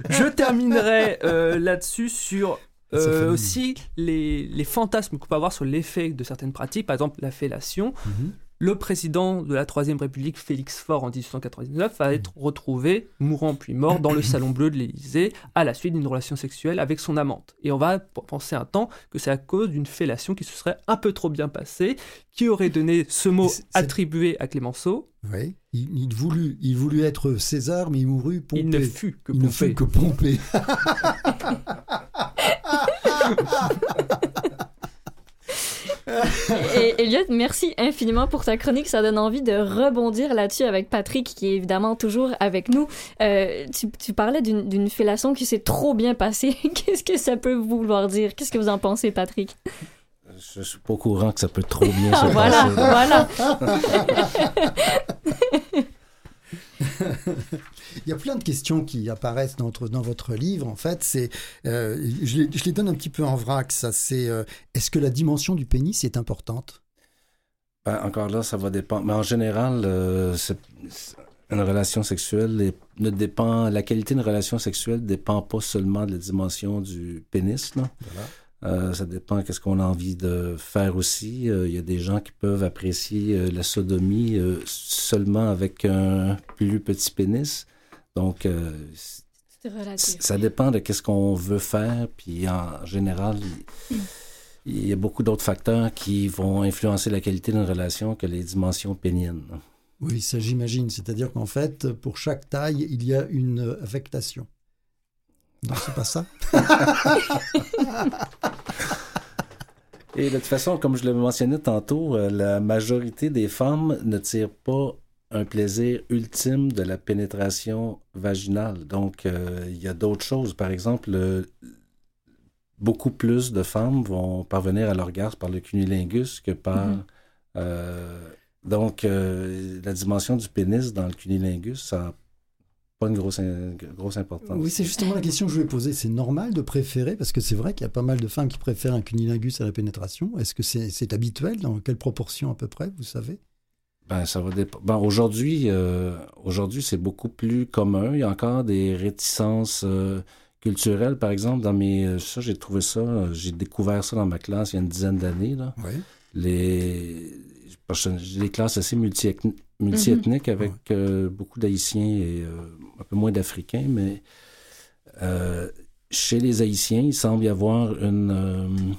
je terminerai euh, là-dessus sur euh, aussi les, les, fantasmes qu'on peut avoir sur l'effet de certaines pratiques, par exemple la fellation. Mhm le président de la Troisième République, Félix Faure, en 1899, va être retrouvé, mourant puis mort, dans le Salon Bleu de l'Élysée, à la suite d'une relation sexuelle avec son amante. Et on va penser un temps que c'est à cause d'une fellation qui se serait un peu trop bien passée, qui aurait donné ce mot attribué à Clémenceau. Oui, il, voulut, il voulut être César, mais il mourut Pompée. Il ne fut que il Ne fut que Pompée. Et Elliot, merci infiniment pour ta chronique. Ça donne envie de rebondir là-dessus avec Patrick, qui est évidemment toujours avec nous. Euh, tu, parlais d'une fellation qui s'est trop bien passée. Qu'est-ce que ça peut vouloir dire? Qu'est-ce que vous en pensez, Patrick? Je suis pas au courant que ça peut trop bien se voilà, passer. Voilà, voilà. Il y a plein de questions qui apparaissent dans, dans votre livre. En fait, c'est, euh, je, les, donne un petit peu en vrac. Ça, c'est, euh, est-ce que la dimension du pénis est importante? Ben, Encore là, ça va dépendre. Mais en général, euh, une relation sexuelle ne dépend. La qualité d'une relation sexuelle dépend pas seulement de la dimension du pénis. Là. Voilà. Euh, ça dépend qu'est-ce qu'on a envie de faire aussi. Euh, il y a des gens qui peuvent apprécier euh, la sodomie seulement avec un plus petit pénis. Donc, ça dépend de qu'est-ce qu'on veut faire. Puis en général, il, y a beaucoup d'autres facteurs qui vont influencer la qualité d'une relation que les dimensions péniennes. Oui, ça j'imagine. C'est-à-dire qu'en fait, pour chaque taille, il y a une affectation. Non, c'est pas ça. Et de toute façon, comme je le mentionnais tantôt, euh, la majorité des femmes ne tirent pas un plaisir ultime de la pénétration vaginale. Donc, euh, il y a d'autres choses. Par exemple, beaucoup plus de femmes vont parvenir à l'orgasme par le cunilingus que par... Mm-hmm. Euh, donc, la dimension du pénis dans le cunilingus, ça une grosse, grosse importance. Oui, c'est justement la question que je voulais poser. C'est normal de préférer, parce que c'est vrai qu'il y a pas mal de femmes qui préfèrent un cunilingus à la pénétration. Est-ce que c'est habituel? Dans quelle proportion à peu près, vous savez? Ben, ça va Ben, aujourd'hui, euh, aujourd'hui, c'est beaucoup plus commun. Il y a encore des réticences euh, culturelles, par exemple, dans mes. Euh, ça, j'ai trouvé ça, j'ai découvert ça dans ma classe il y a une dizaine d'années. Là. Oui. Les, j'ai des classes assez multi-ethniques multi-ethnique avec euh, beaucoup d'Haïtiens et euh, un peu moins d'Africains, mais euh, chez les Haïtiens, il semble y avoir une,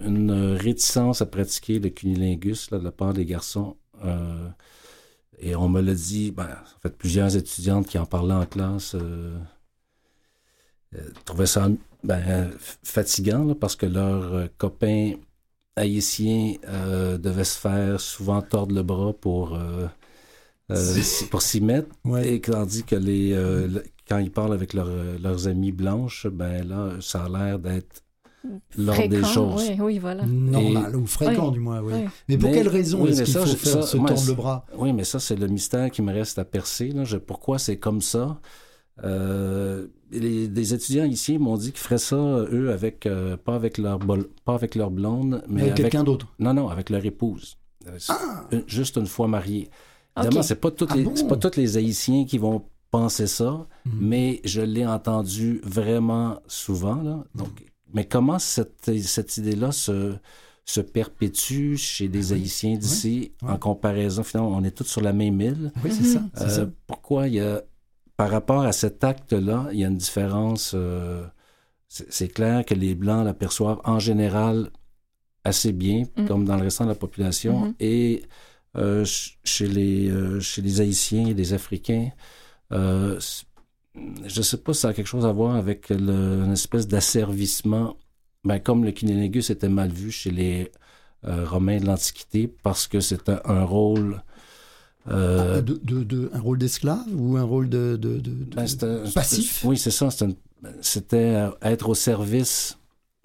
une réticence à pratiquer le cunilingus de la part des garçons. et on me l'a dit, ben, en fait, plusieurs étudiantes qui en parlaient en classe trouvaient ça ben, fatigant parce que leurs copains haïtiens euh, devaient se faire souvent tordre le bras pour, euh, euh, pour s'y mettre. Et tandis que les, quand ils parlent avec leurs amis blanches, ben là, ça a l'air d'être l'ordre des choses. Oui, voilà. Normal, ou fréquent du moins, oui. Mais pour quelle raison est-ce qu'il faut faire se tordre le bras? Oui, mais ça, c'est le mystère qui me reste à percer. Là. pourquoi c'est comme ça? Euh, les, des étudiants ici m'ont dit qu'ils feraient ça, eux, avec euh, pas avec leur pas avec leur blonde, mais avec, quelqu'un d'autre. Non, non, avec leur épouse. Euh, ah! juste une fois mariés. Évidemment, c'est pas toutes ah les pas tous les Haïtiens qui vont penser ça, hmm. mais je l'ai entendu vraiment souvent. Là. Donc, mais comment cette, cette idée-là se, se perpétue chez des Haïtiens d'ici en comparaison, finalement, on est tous sur la même île. Oui, c'est ça, ça. Pourquoi il y a par rapport à cet acte-là, il y a une différence. Euh, c'est clair que les Blancs l'aperçoivent en général assez bien, mm. comme dans le restant de la population, mm-hmm. et euh, chez, les, euh, chez les Haïtiens et les Africains, je ne sais pas si ça a quelque chose à voir avec une espèce d'asservissement, ben, comme le kinénégus était mal vu chez les Romains de l'Antiquité, parce que c'était un rôle euh, de, un rôle d'esclave ou un rôle de, ben, passif? Oui, c'est ça. C'était euh, être au service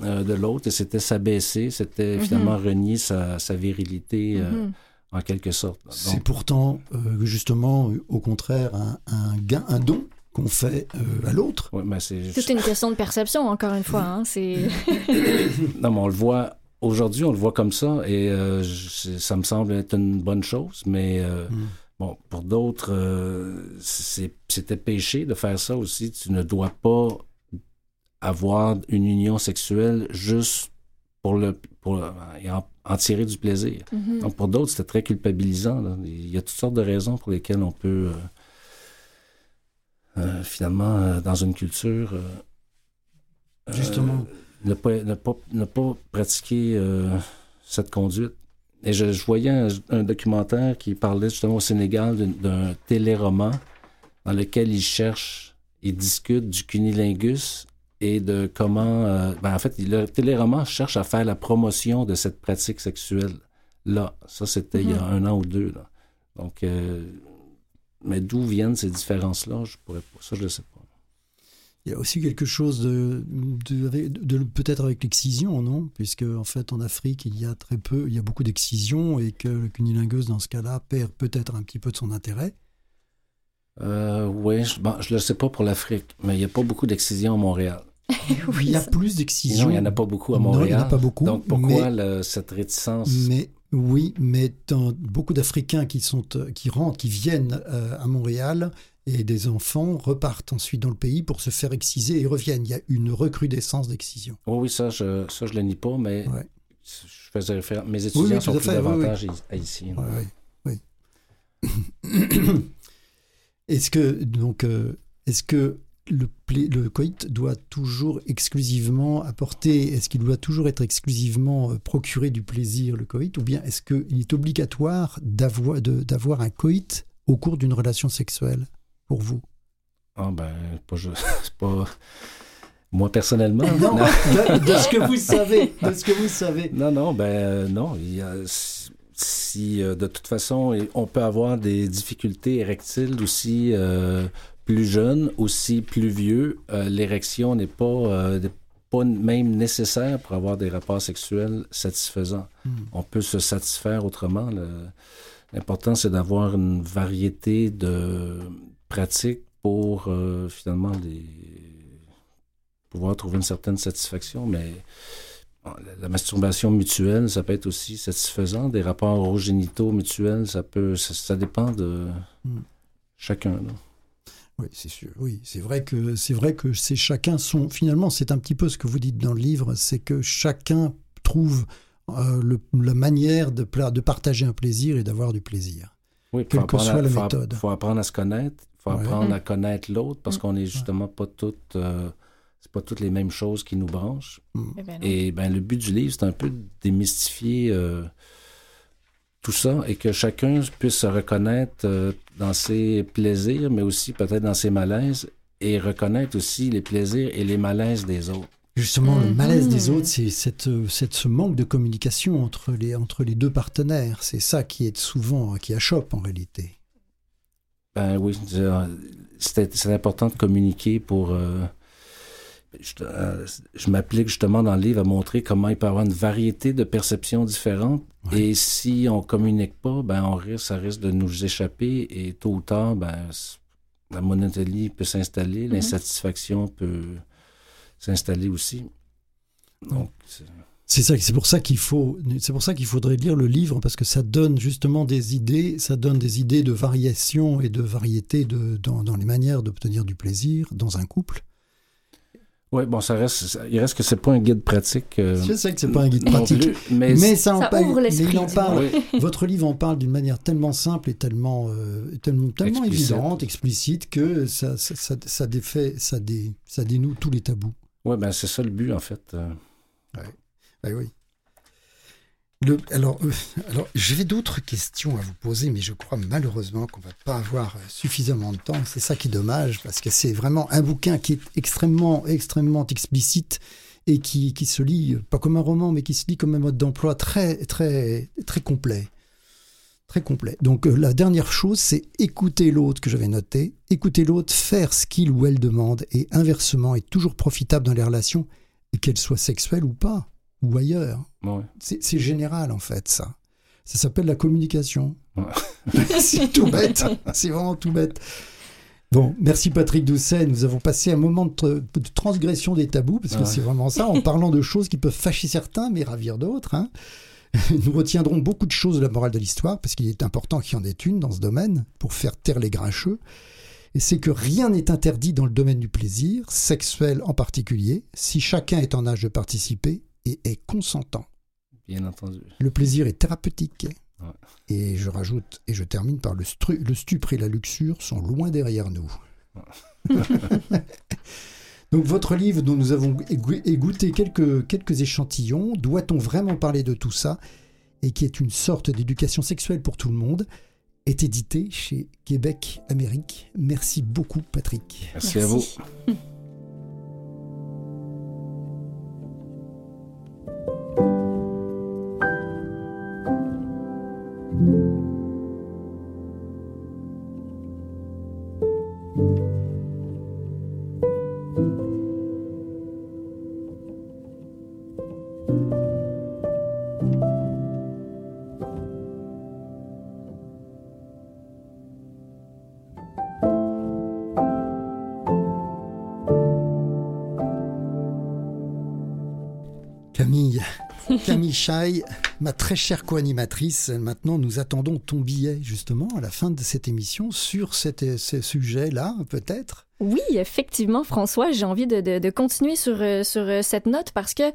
euh, de l'autre et c'était s'abaisser, c'était mhm. finalement renier sa, virilité mhm. en quelque sorte. C'est pourtant justement, au contraire, un, un, gain, un don qu'on fait euh, à l'autre. Ouais, c'est une question de perception, encore une fois. Hein, c'est... non, mais on le voit aujourd'hui, on le voit comme ça et euh, ça me semble être une bonne chose, mais euh, mm. bon, pour d'autres, c'était péché de faire ça aussi. Tu ne dois pas avoir une union sexuelle juste pour le pour en, tirer du plaisir. Mm-hmm. Donc pour d'autres, c'était très culpabilisant. Il y a toutes sortes de raisons pour lesquelles on peut euh, finalement, euh, dans une culture. Euh, Justement. Ne pas, ne, pas, ne pas pratiquer cette conduite. Et je, voyais un, documentaire qui parlait justement au Sénégal d'un téléroman dans lequel ils cherchent, ils discutent du cunilingus et de comment. ben en fait, le téléroman cherche à faire la promotion de cette pratique sexuelle. Là, ça, c'était il y a mm-hmm. un an ou deux. Là. Donc, mais d'où viennent ces différences-là, je pourrais, ça, je ne sais pas. Il y a aussi quelque chose de, de, peut-être avec l'excision, non? Puisque en fait en Afrique il y a très peu, il y a beaucoup d'excision et que le cunilingus dans ce cas-là perd peut-être un petit peu de son intérêt. Euh, oui, je ne le sais pas pour l'Afrique, mais il n'y a pas beaucoup d'excision à Montréal. il y a plus d'excision. Non, il n'y en a pas beaucoup à Montréal. Non, il n'y en a pas beaucoup. Donc pourquoi cette réticence? Mais oui, mais dans beaucoup d'Africains qui sont qui rentrent, qui viennent euh, à Montréal et des enfants repartent ensuite dans le pays pour se faire exciser et reviennent. Il y a une recrudescence d'excision. Oh oui, ça, je, ça, je le nie pas, mais je faisais référence. Mes étudiants sont plus davantage ici. Oui, oui. est-ce que donc euh, est-ce que le, le, coït doit toujours exclusivement apporter, est-ce qu'il doit toujours être exclusivement euh, procuré du plaisir, le coït, ou bien est-ce qu'il est obligatoire d'avoir un coït au cours d'une relation sexuelle? Pour vous? Ah ben, pas, pas... Moi personnellement. Non, De, ce que vous savez, de ce que vous savez. Non, non, ben euh, non. Il y a, si euh, de toute façon, on peut avoir des difficultés érectiles aussi plus jeune, aussi plus vieux, euh, l'érection n'est pas, euh, pas même nécessaire pour avoir des rapports sexuels satisfaisants. Hmm. On peut se satisfaire autrement. L'important, c'est d'avoir une variété de pratiques pour euh, finalement pouvoir trouver une certaine satisfaction, mais la, masturbation mutuelle, ça peut être aussi satisfaisant. Des rapports orogénitaux mutuels, ça peut, ça, dépend de hmm. chacun. Oui, c'est sûr. Oui, c'est vrai que c'est vrai que c'est chacun son. Finalement, c'est un petit peu ce que vous dites dans le livre, c'est que chacun trouve euh, la manière de, de partager un plaisir et d'avoir du plaisir. Oui, quelle que soit la méthode. Il faut apprendre à se connaître, faut apprendre à connaître l'autre parce qu'on n'est justement pas toutes. Euh, c'est pas toutes les mêmes choses qui nous branchent. Mm. Eh ben et ben, le but du livre, c'est un peu de démystifier euh, tout ça et que chacun puisse se reconnaître euh, dans ses plaisirs, mais aussi peut-être dans ses malaises et reconnaître aussi les plaisirs et les malaises des autres. Justement, le malaise des autres, c'est cette, cette, ce manque de communication entre les, entre les deux partenaires. C'est ça qui est souvent, qui achoppe en réalité. Ben oui, c'est important de communiquer pour, euh, euh, je, m'applique justement dans le livre à montrer comment il peut y avoir une variété de perceptions différentes. Et si on communique pas, ben on risque, ça risque de nous échapper et tôt ou tard, ben, la monotonie peut s'installer, mm-hmm. l'insatisfaction peut s'installer aussi. Donc, c'est ça, c'est pour ça qu'il faut, c'est pour ça qu'il faudrait lire le livre parce que ça donne justement des idées, ça donne des idées de variation et de variété de, dans, dans les manières d'obtenir du plaisir dans un couple. Oui, bon, ça reste, il reste que c'est pas un guide pratique. Euh, je sais que c'est pas un guide pratique, mais, ça, en parle, Votre livre en parle d'une manière tellement simple et tellement, euh, tellement, tellement évidente, explicite que ça, ça, ça, défait, ça, dé, ça dénoue tous les tabous. Oui, ben c'est ça le but en fait. Euh. Ouais. Ben, oui alors, euh, alors j'avais d'autres questions à vous poser, mais je crois malheureusement qu'on va pas avoir suffisamment de temps. C'est ça qui est dommage, parce que c'est vraiment un bouquin qui est extrêmement, extrêmement explicite et qui, qui se lit, pas comme un roman, mais qui se lit comme un mode d'emploi très, très, très complet. Très complet. Donc euh, la dernière chose, c'est écouter l'autre que j'avais noté. Écouter l'autre, faire ce qu'il ou elle demande, et inversement, est toujours profitable dans les relations, qu'elles soient sexuelles ou pas ou ailleurs. C'est général en fait ça. Ça s'appelle la communication. c'est tout bête. c'est vraiment tout bête. Bon, merci Patrick Doucet. Nous avons passé un moment de, transgression des tabous, parce que c'est vraiment ça, en parlant de choses qui peuvent fâcher certains, mais ravir d'autres. Hein. Nous retiendrons beaucoup de choses de la morale de l'histoire, parce qu'il est important qu'il y en ait une dans ce domaine, pour faire taire les grincheux. Et c'est que rien n'est interdit dans le domaine du plaisir, sexuel en particulier, si chacun est en âge de participer et est consentant. Bien entendu. Le plaisir est thérapeutique. Et je rajoute, et je termine par le, le stupre et la luxure sont loin derrière nous. Donc votre livre dont nous avons égoutté quelques, quelques échantillons, doit-on vraiment parler de tout ça? Et qui est une sorte d'éducation sexuelle pour tout le monde, est édité chez Québec Amérique. Merci beaucoup Patrick. Merci. à vous. Ma très chère co-animatrice, maintenant nous attendons ton billet justement à la fin de cette émission sur cet, ce sujet-là, peut-être. Oui, effectivement, François, j'ai envie de, continuer sur, euh, euh, cette note parce que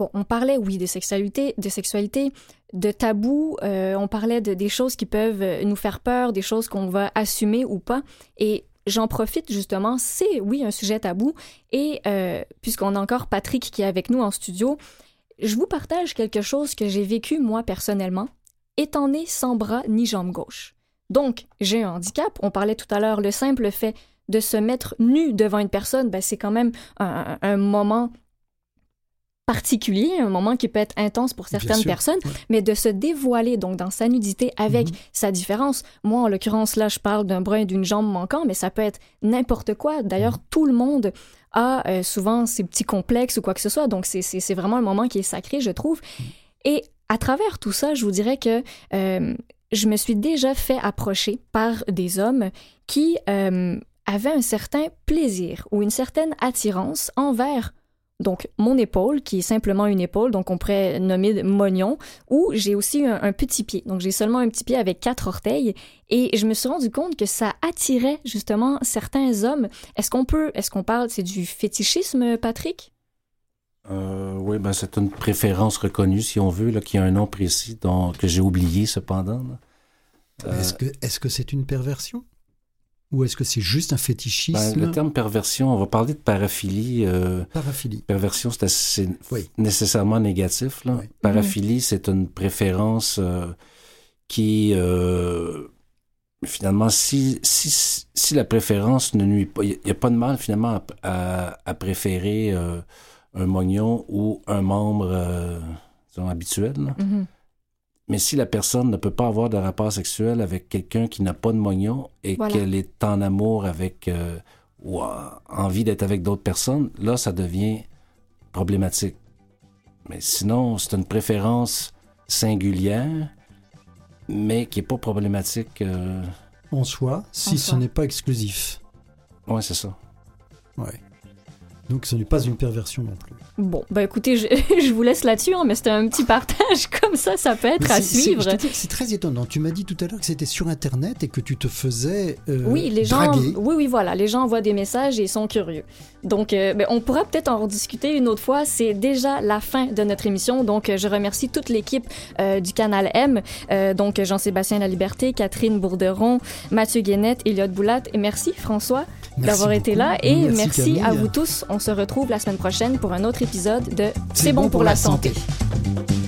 Bon, on parlait, oui, de sexualité, de sexualité, de tabou, euh, on parlait de, des choses qui peuvent nous faire peur, des choses qu'on va assumer ou pas. Et j'en profite justement, c'est, oui, un sujet tabou. Et puisqu'on a encore Patrick qui est avec nous en studio, je vous partage quelque chose que j'ai vécu moi personnellement, étant né sans bras ni jambe gauche. Donc, j'ai un handicap. On parlait tout à l'heure, le simple fait de se mettre nu devant une personne, ben, c'est quand même un, moment particulier, un moment qui peut être intense pour certaines personnes, mais de se dévoiler donc dans sa nudité avec mhm. sa différence. Moi, en l'occurrence, là, je parle d'un bras et d'une jambe manquant, mais ça peut être n'importe quoi. D'ailleurs, mhm. tout le monde a euh, souvent ces petits complexes ou quoi que ce soit. Donc, c'est vraiment un moment qui est sacré, je trouve. Et à travers tout ça, je vous dirais que euh, je me suis déjà fait approcher par des hommes qui euh, avaient un certain plaisir ou une certaine attirance envers donc mon épaule, qui est simplement une épaule, donc on pourrait nommer mognon, ou j'ai aussi un, petit pied. Donc j'ai seulement un petit pied avec quatre orteils, et je me suis rendu compte que ça attirait justement certains hommes. Est-ce qu'on peut, est-ce qu'on parle, c'est du fétichisme, Patrick? Euh, oui, ben c'est une préférence reconnue, si on veut, là, qui a un nom précis dont, que j'ai oublié cependant. Est-ce que est-ce que c'est une perversion? Ou est-ce que c'est juste un fétichisme? Ben, Le terme perversion, on va parler de paraphilie. Euh, paraphilie. Perversion, c'est nécessairement négatif. Là. Paraphilie, c'est une préférence euh, qui, euh, finalement, si, si, si, la préférence ne nuit pas, il n'y a, pas de mal finalement à, à, préférer un mognon ou un membre habituel. Là. Mm-hmm. Mais si la personne ne peut pas avoir de rapport sexuel avec quelqu'un qui n'a pas de moignon et qu'elle est en amour avec euh, ou envie d'être avec d'autres personnes, là, ça devient problématique. Mais sinon, c'est une préférence singulière, mais qui n'est pas problématique. Euh, en soi, si ce n'est pas exclusif. Oui, c'est ça. Ouais. Donc ce n'est pas une perversion non plus. Bon, bah écoutez, je, vous laisse là-dessus, hein, mais c'était un petit partage comme ça, ça peut être à suivre. C'est très étonnant. Tu m'as dit tout à l'heure que c'était sur Internet et que tu te faisais euh, Oui, les gens. Oui, oui, voilà. Les gens envoient des messages et ils sont curieux. Donc, euh, ben, on pourra peut-être en rediscuter une autre fois. C'est déjà la fin de notre émission. Donc, je remercie toute l'équipe euh, du Canal M. donc, Jean-Sébastien Laliberté, Catherine Bourderon, Mathieu Guénette, Eliott Boulat. Et merci, François, d'avoir été là. Et merci, à vous tous. On se retrouve la semaine prochaine pour un autre épisode de C'est bon, pour, la santé. santé.